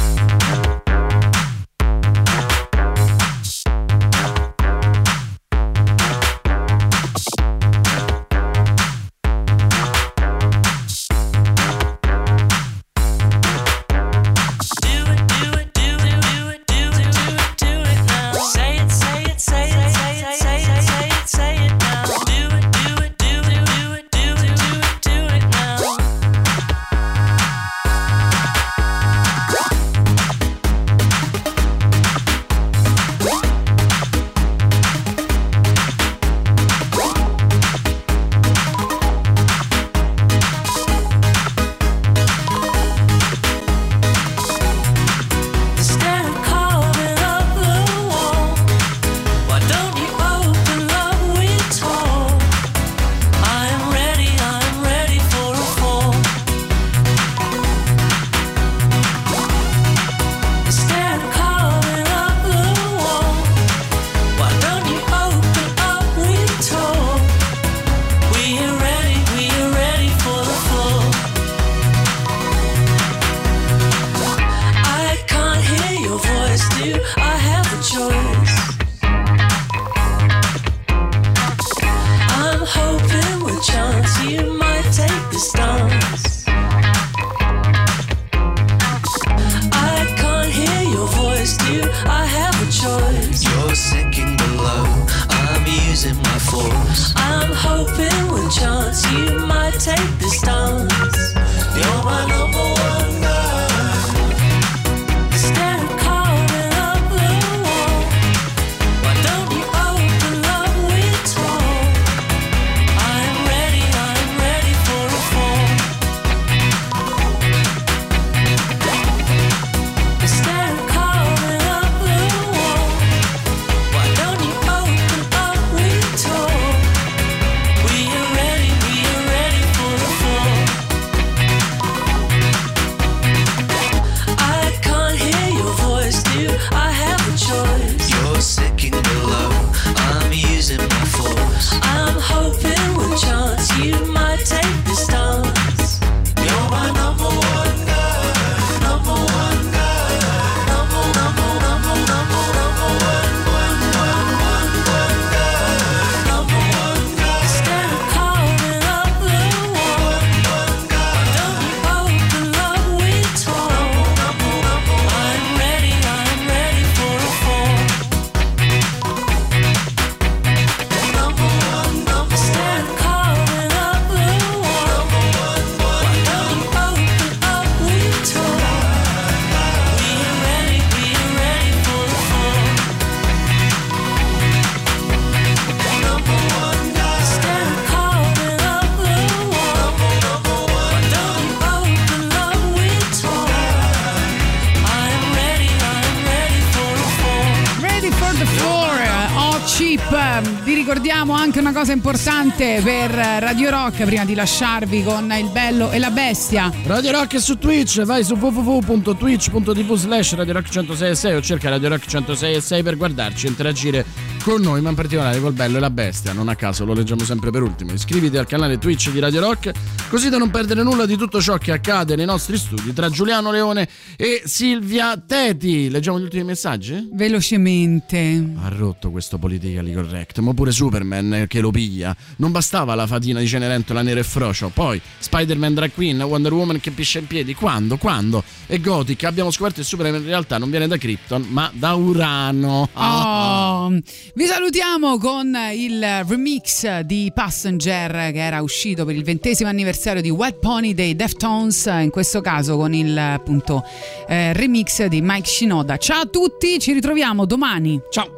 Cosa importante per Radio Rock prima di lasciarvi con il bello e la bestia. Radio Rock è su Twitch, vai su www.twitch.tv slash Radio Rock 106 o cerca Radio Rock 106 per guardarci e interagire con noi, ma in particolare col bello e la bestia. Non a caso lo leggiamo sempre per ultimo. Iscriviti al canale Twitch di Radio Rock così da non perdere nulla di tutto ciò che accade nei nostri studi tra Giuliano Leone e Silvia Teti. Leggiamo gli ultimi messaggi? Velocemente. Ha rotto questo politically correct, ma pure Superman che lo piglia. Non bastava la fatina di Cenerentola nero e frocio. Poi Spider-Man Drag Queen, Wonder Woman che piscia in piedi. Quando? Quando? E Gothic abbiamo scoperto che Superman in realtà non viene da Krypton, ma da Urano. Oh, vi salutiamo con il remix di Passenger che era uscito per il ventesimo anniversario di Wet Pony dei Deftones, in questo caso con il appunto eh, remix di Mike Shinoda. Ciao a tutti, ci ritroviamo domani. Ciao.